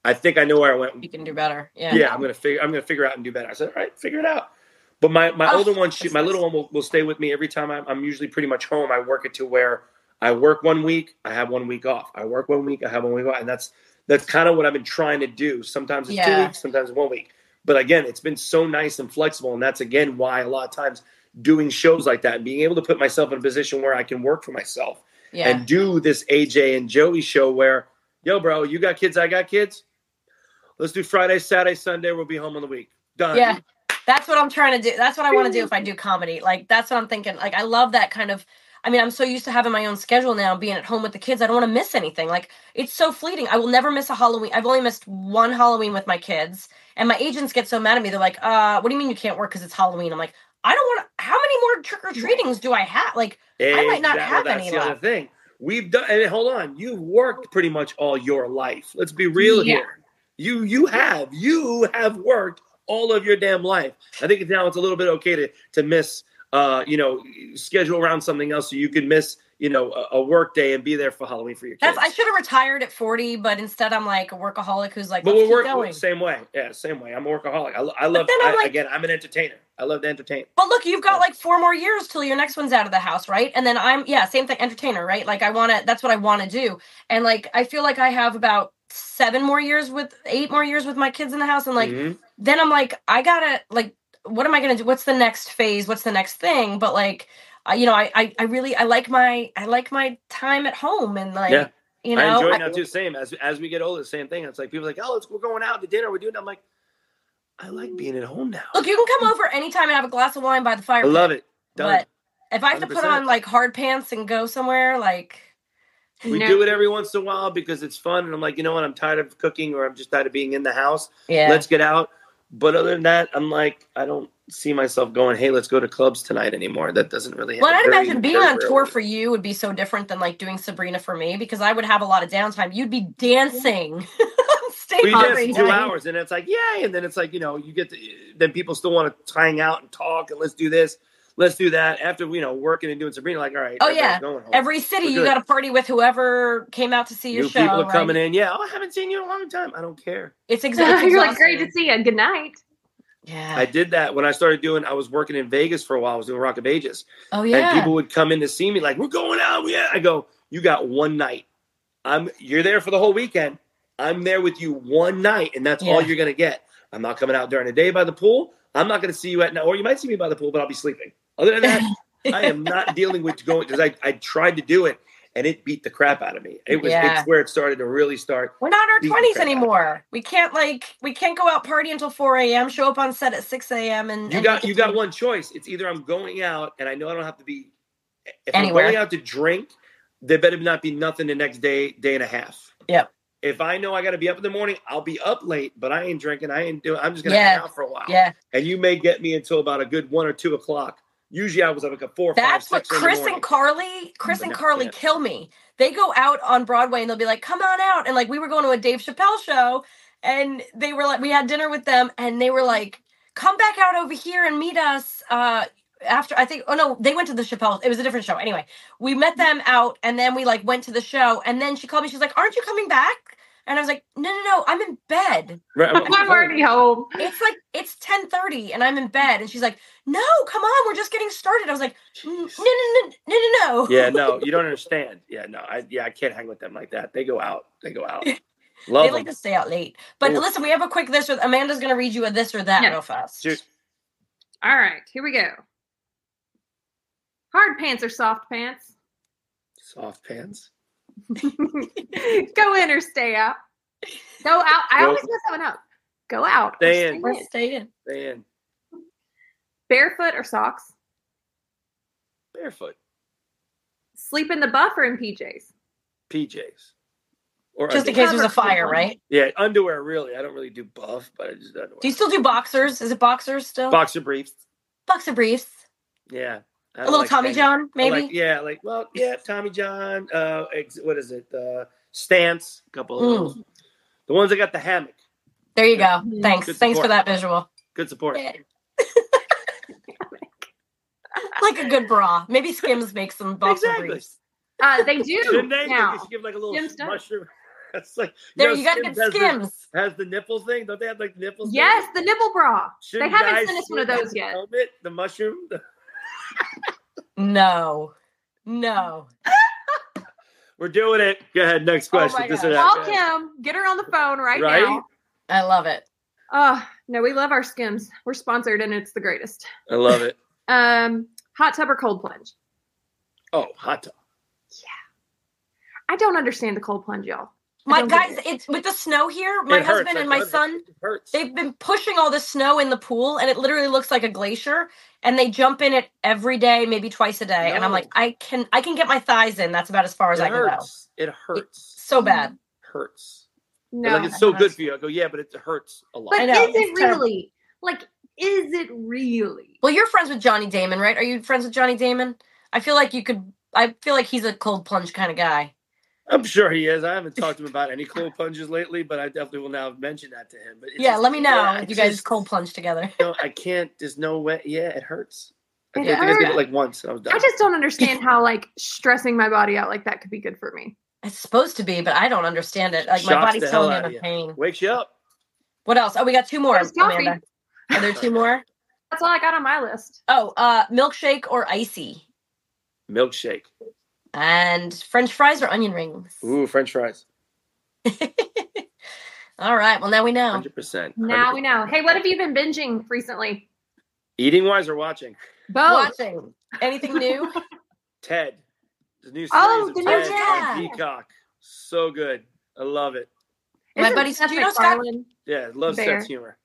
I think I know where I went. you can do better. Yeah. Yeah, I'm gonna figure. I'm gonna figure out and do better." I said, "All right, figure it out." But my my Oh, older one, she, my nice. little one will, will stay with me every time. I'm, I'm usually pretty much home. I work it to where I work one week, I have one week off. I work one week, I have one week off, and that's that's kind of what I've been trying to do. Sometimes it's two weeks, sometimes one week. But again, it's been so nice and flexible, and that's again why a lot of times doing shows like that and being able to put myself in a position where I can work for myself Yeah. and do this AJ and Joey show where, yo, bro, you got kids, I got kids. Let's do Friday, Saturday, Sunday. We'll be home on the week. Done. Yeah. That's what I'm trying to do. That's what I want to do if I do comedy. Like that's what I'm thinking. Like I love that kind of I mean, I'm so used to having my own schedule now, being at home with the kids. I don't want to miss anything. Like it's so fleeting. I will never miss a Halloween. I've only missed one Halloween with my kids, and my agents get so mad at me. They're like, "Uh, what do you mean you can't work because it's Halloween?" I'm like, "I don't want to. How many more trick or treatings do I have? Like, I might not have That's any the other left. thing. We've done. And hold on, you've worked pretty much all your life. Let's be real Yeah. here. You you have you have worked all of your damn life. I think now it's a little bit okay to to miss. Uh, you know, schedule around something else so you can miss. You know, a, a work day and be there for Halloween for your kids. that's I should have retired at 40, but instead I'm like a workaholic who's like, But we're work going." same way. Yeah, same way. I'm a workaholic. I, I love. I- like- again, I'm an entertainer. I love to entertain. But look, you've got like four more years till your next one's out of the house, right? And then I'm yeah, same thing, entertainer, right? Like I want to. That's what I want to do, and like I feel like I have about seven more years with eight more years with my kids in the house, and like Mhm. Then I'm like I gotta like what am I gonna do? What's the next phase? What's the next thing? But like. I, you know, I, I, I really, I like my, I like my time at home, and like, Yeah. you know, I enjoy it now too. Same as as we get older, same thing. It's like people are like, oh, let's we're going out to dinner. We're doing. I'm like, I like being at home now. look, you can come over anytime and have a glass of wine by the fire. I love it. Done. But if I have to put on like hard pants and go somewhere, like, We No. do it every once in a while because it's fun, and I'm like, you know what? I'm tired of cooking, or I'm just tired of being in the house. yeah, Let's get out. But other than that, I'm like, I don't see myself going, hey, let's go to clubs tonight anymore. That doesn't really Well. I'd imagine being on tour rarely. for you would be so different than like doing Sabrina for me because I would have a lot of downtime. You'd be dancing on stage we dance two hours and it's like yay and then it's like you know you get to then people still want to hang out and talk and let's do this let's do that after you know working and doing sabrina like all right Oh, yeah. going home. Every city, you got to party with whoever came out to see your new show. people are right? coming in yeah oh, i haven't seen you in a long time i don't care It's exactly. You're like, great to see you. Good night. Yeah. i did that when i started doing i was working in vegas for a while i was doing rock of ages oh yeah. and people would come in to see me like we're going out yeah i go you got one night i'm you're there for the whole weekend i'm there with you one night and that's all you're gonna get i'm not coming out during the day by the pool i'm not gonna see you at night or you might see me by the pool but i'll be sleeping other than that i am not dealing with going because I, I tried to do it and it beat the crap out of me it was Yeah. it's where it started to really start We're not in our twenties anymore. We can't like we can't go out party until four a.m. Show up on set at six a.m. and you and got you got one choice it's either i'm going out and i know i don't have to be if Anywhere. i'm going out to drink there better not be nothing the next day day and a half Yep. if i know i got to be up in the morning i'll be up late but i ain't drinking i ain't doing i'm just gonna Yeah. hang out for a while Yeah, and you may get me until about a good one or two o'clock usually i was like a four that's five what six in the Chris and Carly, Chris and. Carly Yeah. kill me. They go out on Broadway and they'll be like, "Come on out!" And like we were going to a Dave Chappelle show, and they were like, we had dinner with them, and they were like, "Come back out over here and meet us." Uh, after I think, oh no, they went to the Chappelle. It was a different show. Anyway, we met them out, and then we like went to the show, and then she called me. She's like, "Aren't you coming back?" And I was like, "No, no, no, I'm in bed." Right, I'm- I'm already home. It's like it's ten thirty, and I'm in bed, and she's like, "No, come on, we're just getting started." I was like, "No, no, no, no, no, no." yeah no you don't understand yeah no i yeah i can't hang with them like that they go out they go out love they like them. to stay out late. But Ooh. listen, we have a quick this or Amanda's going to read you a this or that Yeah. real fast. Shoot. All right, here we go. Hard pants or soft pants? soft pants Go in or stay out? Go out. I Go- always mess that one up. Go out. or Stay stay in. Or in. stay in. Barefoot or socks? barefoot Sleep in the buff or in PJs? pjs or Just in case there's a fire, right? yeah underwear really i don't really do buff but i just underwear. Do you still do boxers? Is it boxers still? boxer briefs Boxer briefs. yeah I A don't little like Tommy hanging- John, maybe? like- yeah like well yeah tommy john uh ex- what is it uh stance a couple of Mm. those the ones that got the hammock there you go. Thanks. Thanks for that visual. good support Yeah. like a good bra. Maybe Skims makes some boxer Exactly. briefs. Uh, they do Shouldn't they? now. They should give like a little Skims mushroom. That's like There, know, you got to get Skims has the- Skims. Has the nipple thing? Don't they have like nipples? thing? Yes, the nipple bra. Shouldn't they haven't sent us one of those yet. Helmet, the mushroom. The- No. No. We're doing it. Go ahead. Next Oh question. my This or that. Call Kim. Get her on the phone right, Right? now. I love it. Oh, no, we love our skims. We're sponsored and it's the greatest. I love it. Um, hot tub or cold plunge? Oh, hot tub. Yeah. I don't understand the cold plunge, y'all. I My guys, it. it's with the snow here. My It hurts. husband I've and my it. son, hurts. they've been pushing all the snow in the pool and it literally looks like a glacier and they jump in it every day maybe twice a day and i'm like i can i can get my thighs in that's about as far as it i can go. It hurts. so bad hurts. No. They're like it's so good for you. I go, yeah, but it hurts a lot. but I know, is it really? Like, is it really? well you're friends with johnny damon right are you friends with johnny damon i feel like you could i feel like he's a cold plunge kind of guy I'm sure he is. I haven't talked to him about any cold plunges lately, but I definitely will now mention that to him. But it's yeah just- let me know yeah, you it's guys just- cold plunge together No, I can't. There's no way. Yeah, it hurts. I, It think I did it hurts. like once, and I was done. I just don't understand how like stressing my body out like that could be good for me. it's supposed to be but i don't understand it like my body's the telling me i'm in pain wakes you up. what else oh we got two more amanda are there two more That's all I got on my list. oh uh milkshake or icy Milkshake. And french fries or onion rings Ooh, French fries. All right. Well, now we know. Hundred percent. Now we know. Hey, what have you been binging recently? Eating wise or watching? Both. Watching anything new? Ted. The new oh, series Oh, of the new Ted Ted. on Peacock. So good. I love it. My buddy- Seth do you know MacFarlane- Yeah, love Bear. Seth's humor.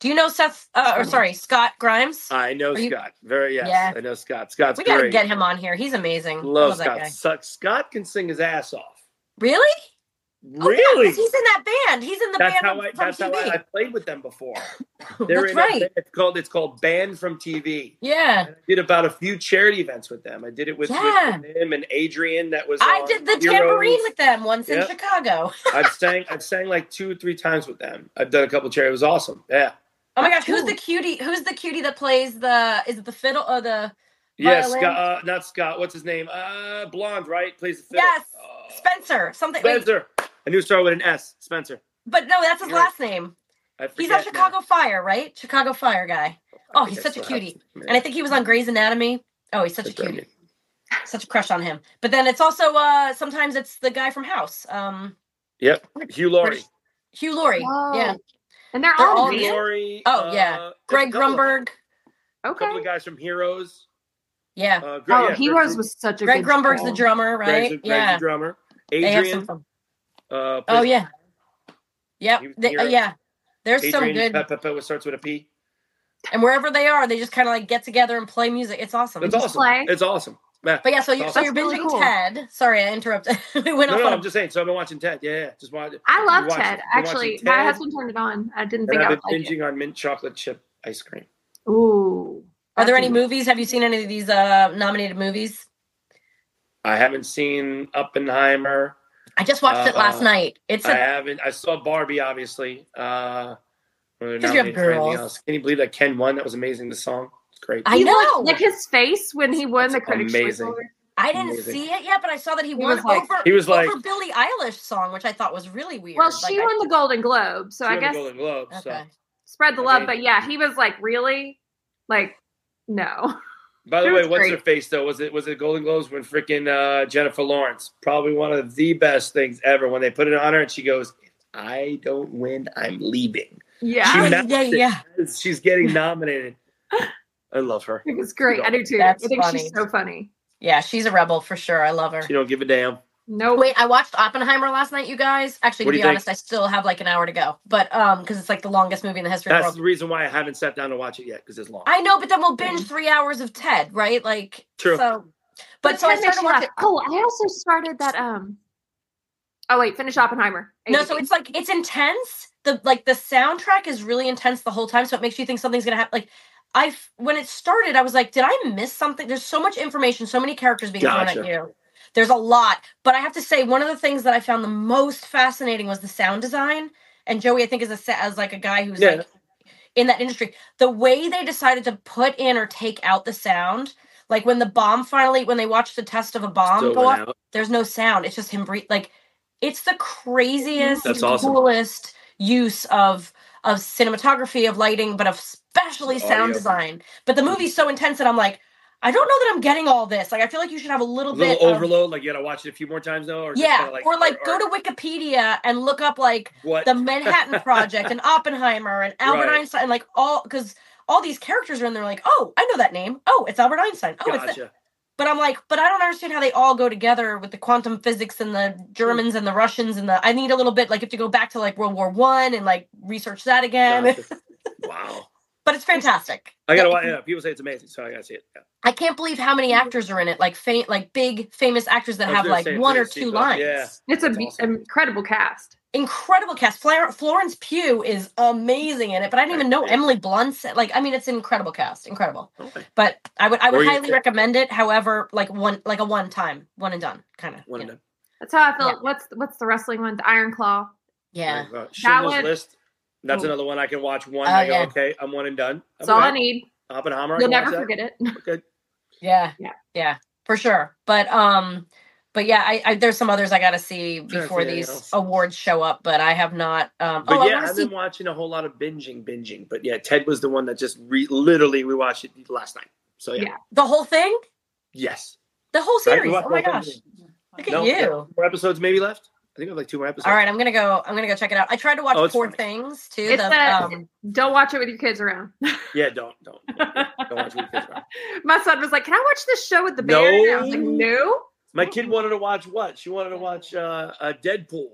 Do you know Seth? Uh, or sorry, Scott Grimes? I know Are you- Scott. Very yes. Yeah. I know Scott. Scott's we gotta great. get him on here. He's amazing. Love love that Scott. guy. Suck- Scott can sing his ass off. Really? Oh, yeah, Really? he's in that band. He's in the that's band how I. from That's how TV. I, I played with them before. They're That's in a- right. it's called. It's called Band from TV. Yeah. I did about a few charity events with them. I did it with, with him and Adrian. That was. I did the Heroes. tambourine with them once in Chicago. I've sang. I've sang like two or three times with them. I've done a couple charity. It was awesome. Yeah. Oh my gosh, who's the cutie? Who's the cutie that plays the? Is it the fiddle or the Yeah, Violin? Scott. Uh, not Scott. What's his name? Uh, blonde, right? Plays the fiddle. Yes, Oh. Spencer? Something. Spencer. I knew it started with an S. Spencer. but no, that's his You're right. last name. He's forget on Chicago now. Fire, right? Chicago Fire guy. Oh, he's such a cutie. And I think he was on Grey's Anatomy. Oh, he's such a That's right. cutie. Such a crush on him. But then it's also uh sometimes it's the guy from House. Um Yep. Hugh Laurie. Hugh Laurie. Whoa. Yeah. And they're, They're all all in Hugh band? Laurie. Oh, yeah. uh, Greg a couple of- Grunberg. A couple of guys from Heroes. Yeah. Uh, Greg, Oh, yeah, Heroes Greg- was such a Greg good Grunberg's show. the drummer, Greg's, right? Greg's yeah. the drummer. They have Adrian. some fun. Uh, Oh plays- yeah. Yep. They, uh, yeah. There's some good Pe- Pe- Pe- starts with a P. and wherever they are, they just kind of like get together and play music. It's awesome. It's awesome. play. It's awesome. Yeah. But yeah, so you, so you're That's really binging cool. Ted. Sorry, I interrupted. we went No, off no, on I'm just saying. So I've been watching Ted. Yeah, yeah. Just watch. I love watching- Ted. been watching Actually, my husband turned it on. I didn't And think I I've would been like it. binging on mint chocolate chip ice cream. Ooh. Are there any movies? Have you seen any of these uh nominated movies? I haven't seen Oppenheimer. I just watched it last Uh, night. It's I a haven't. I saw Barbie, obviously. Uh, Because you have girls. Can you believe that Ken won? That was amazing. The song. It's great. I He know. looked- like his face when he won the That's Critics' amazing. Award. I didn't amazing. see it yet, but I saw that he, He won was like- over He was like- over Billie Eilish song, which I thought was really weird. Well, Like, she I- won the Golden Globe, so She I won the guess Golden Globe. Okay. So, spread the I love. mean- But yeah, he was like, really, like, no. by the It way, what's great. her face though? Was it was it Golden Globes when freaking uh, Jennifer Lawrence? Probably one of the best things ever when they put it on her and she goes, "I don't win, I'm leaving." Yeah, She yeah, yeah, it She's getting nominated. I love her. it was great. I do too. That's I think funny. she's so funny. Yeah, she's a rebel for sure. I love her. She don't give a damn. No, Wait, I watched Oppenheimer last night, you guys. Actually, What to be you honest, I still have like an hour to go. But um, because it's like the longest movie in the history of the That's the reason why I haven't sat down to watch it yet because it's long. I know, but then we'll binge three hours of Ted, right? Like, True. So, but so I started watching. Oh, I also started that. Um. Oh wait, finish Oppenheimer. No, so it's like it's intense. The like the soundtrack is really intense the whole time, so it makes you think something's gonna happen. Like I, when it started, I was like, did I miss something? There's so much information, so many characters being thrown at you. There's a lot, but I have to say, one of the things that I found the most fascinating was the sound design. And Joey, I think, is a as like a guy who's Yeah. like in that industry. The way they decided to put in or take out the sound, like when the bomb finally, when they watched the test of a bomb go off, there's no sound. It's just him breathe. Like it's the craziest, That's awesome. coolest use of of cinematography, of lighting, but of especially sound Audio. design. But the movie's so intense that I'm like, I don't know that I'm getting all this. Like I feel like you should have a little, A little bit of- overload. Like you gotta watch it a few more times though. Or just yeah, kinda or like go to Wikipedia and look up like what the Manhattan Project and Oppenheimer and Albert Right. Einstein, like all because all these characters are in there. Like, oh, I know that name. Oh, it's Albert Einstein. Oh, it's that. Gotcha. But I'm like, but I don't understand how they all go together with the quantum physics and the Germans and the Russians and the. I need a little bit like you to go back to like World War One and like research that again. Gotcha. wow. but it's fantastic. I gotta Yeah, watch. Yeah, people say it's amazing, so I gotta see it. Yeah. I can't believe how many actors are in it. Like fa- like big famous actors that have like one or two lines. yeah. it's an awesome. incredible cast. Incredible cast. Flor- Florence Pugh is amazing in it, but I didn't even know Right. Emily Blunt's. Like, I mean, it's an incredible cast, incredible. Okay. But I would, I would you highly could- recommend it. However, like one, like a one time, one and done kind of. One Yeah. of them. That's how I feel. Yeah. What's what's the wrestling one? The Iron Claw. yeah. Uh, Schindler's one- List. That's another one I can watch one. Oh, I go, yeah. okay, I'm one and done. That's all I Okay. need. Oppenheimer. I You'll can watch never that. forget it. Okay. Yeah. Yeah. Yeah. For sure. But um but yeah, I, I there's some others I gotta see before see these else. awards show up, but I have not um But oh yeah, I've see been watching a whole lot of binging, binging. But yeah, Ted was the one that just re- literally we watched it last night. So yeah, Yeah. the whole thing? yes. The whole series. watched Oh my gosh. thing. Look at No, you. yeah, more episodes maybe left. I think I have like two more episodes. All right, I'm gonna go. I'm gonna go check it out. I tried to watch Oh, it's Poor funny. Things too. It's the, a- um, Don't watch it with your kids around. Yeah, don't don't don't, don't watch with kids around. My son was like, "Can I watch this show with the No. bear?" And I was like, "No." My kid wanted to watch what? She wanted to watch uh, uh Deadpool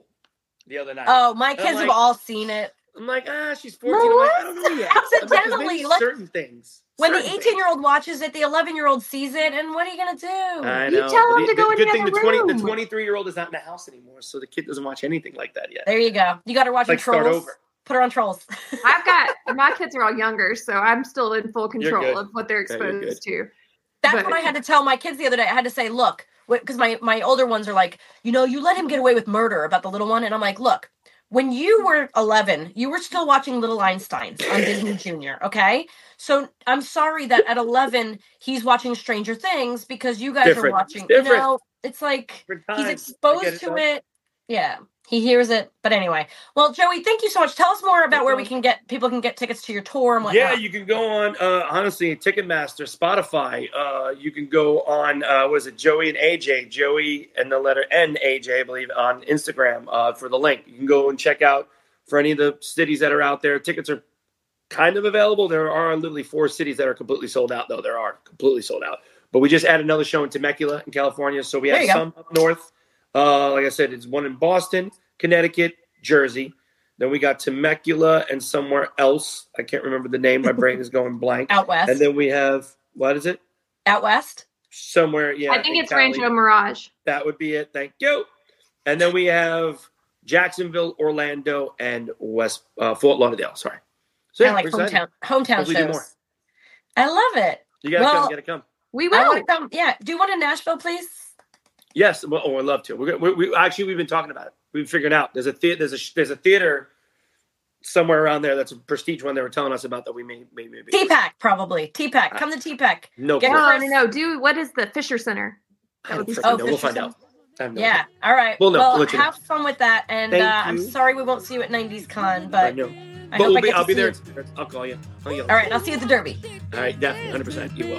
the other night. oh, my I'm kids have all seen it. I'm like, ah, she's 14. I'm like, I don't know yet. I'm like, 'cause Accidentally, like, certain things. When the 18 year old watches it, the 11 year old sees it, and what are you gonna do? I You tell but him the, to go the in good the thing other the 20 the room. 23 year old is not in the house anymore, so the kid doesn't watch anything like that yet. there you go. You got to watch Like start Trolls. over. Put her on Trolls. I've got my kids are all younger, so I'm still in full control of what they're Yeah, exposed to. That's But- what I had to tell my kids the other day. I had to say, look, because my my older ones are like, you know, you let him get away with murder about the little one, and I'm like, look, when you were 11, you were still watching Little Einsteins on Disney Junior. Okay, so I'm sorry that at 11 he's watching Stranger Things because you guys Different. are watching. You know, it's like he's exposed it, to it. Yeah, he hears it. But anyway, well, Joey, thank you so much. Tell us more about where we can get people can get tickets to your tour and whatnot. Yeah, you can go on uh, honestly Ticketmaster, Spotify. Uh, you can go on uh, was it Joey and AJ, Joey and the letter N AJ, I believe, on Instagram uh, for the link. You can go and check out for any of the cities that are out there. Tickets are kind of available. There are literally four cities that are completely sold out, though. There are completely sold out. But we just added another show in Temecula in California, so we There have you go. some up north. Uh, like I said, it's one in Boston, Connecticut, Jersey. Then we got Temecula and somewhere else. I can't remember the name. My brain is going blank. out west. And then we have what is it? out west. Somewhere, yeah. I think it's Cali. Rancho Mirage. That would be it. Thank you. And then we have Jacksonville, Orlando, and West uh, Fort Lauderdale. Sorry. So I like we're excited. hometown hometown Hopefully shows. more. I love it. You gotta Well- come. You gotta come. We I will. want to come. Yeah, do you want in Nashville, please. Yes. Well, oh, I'd love to. We're, gonna- we we actually we've been talking about it. We've figured out there's a theater. There's a there's a theater somewhere around there that's a prestige one. They were telling us about that. We may may maybe TPAC, probably. TPAC. Come to TPAC. no. Get clue. no, no, no. Do what is the Fisher Center? I don't be freaking. We'll find interesting. out. No Yeah. idea. All right. Well, no, well, we'll let know. have fun with that. And uh, I'm sorry we won't see you at 90s Con, I but. I But hope we'll I be, get I'll to be there. you. I'll call you. I'll yell. All right, I'll see you at the Derby. All right, definitely, 100%. You will.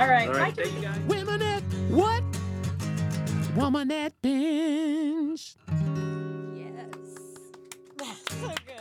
All right. All Bye. right, thank you guys. Women at what? Woman at binge. That's so good.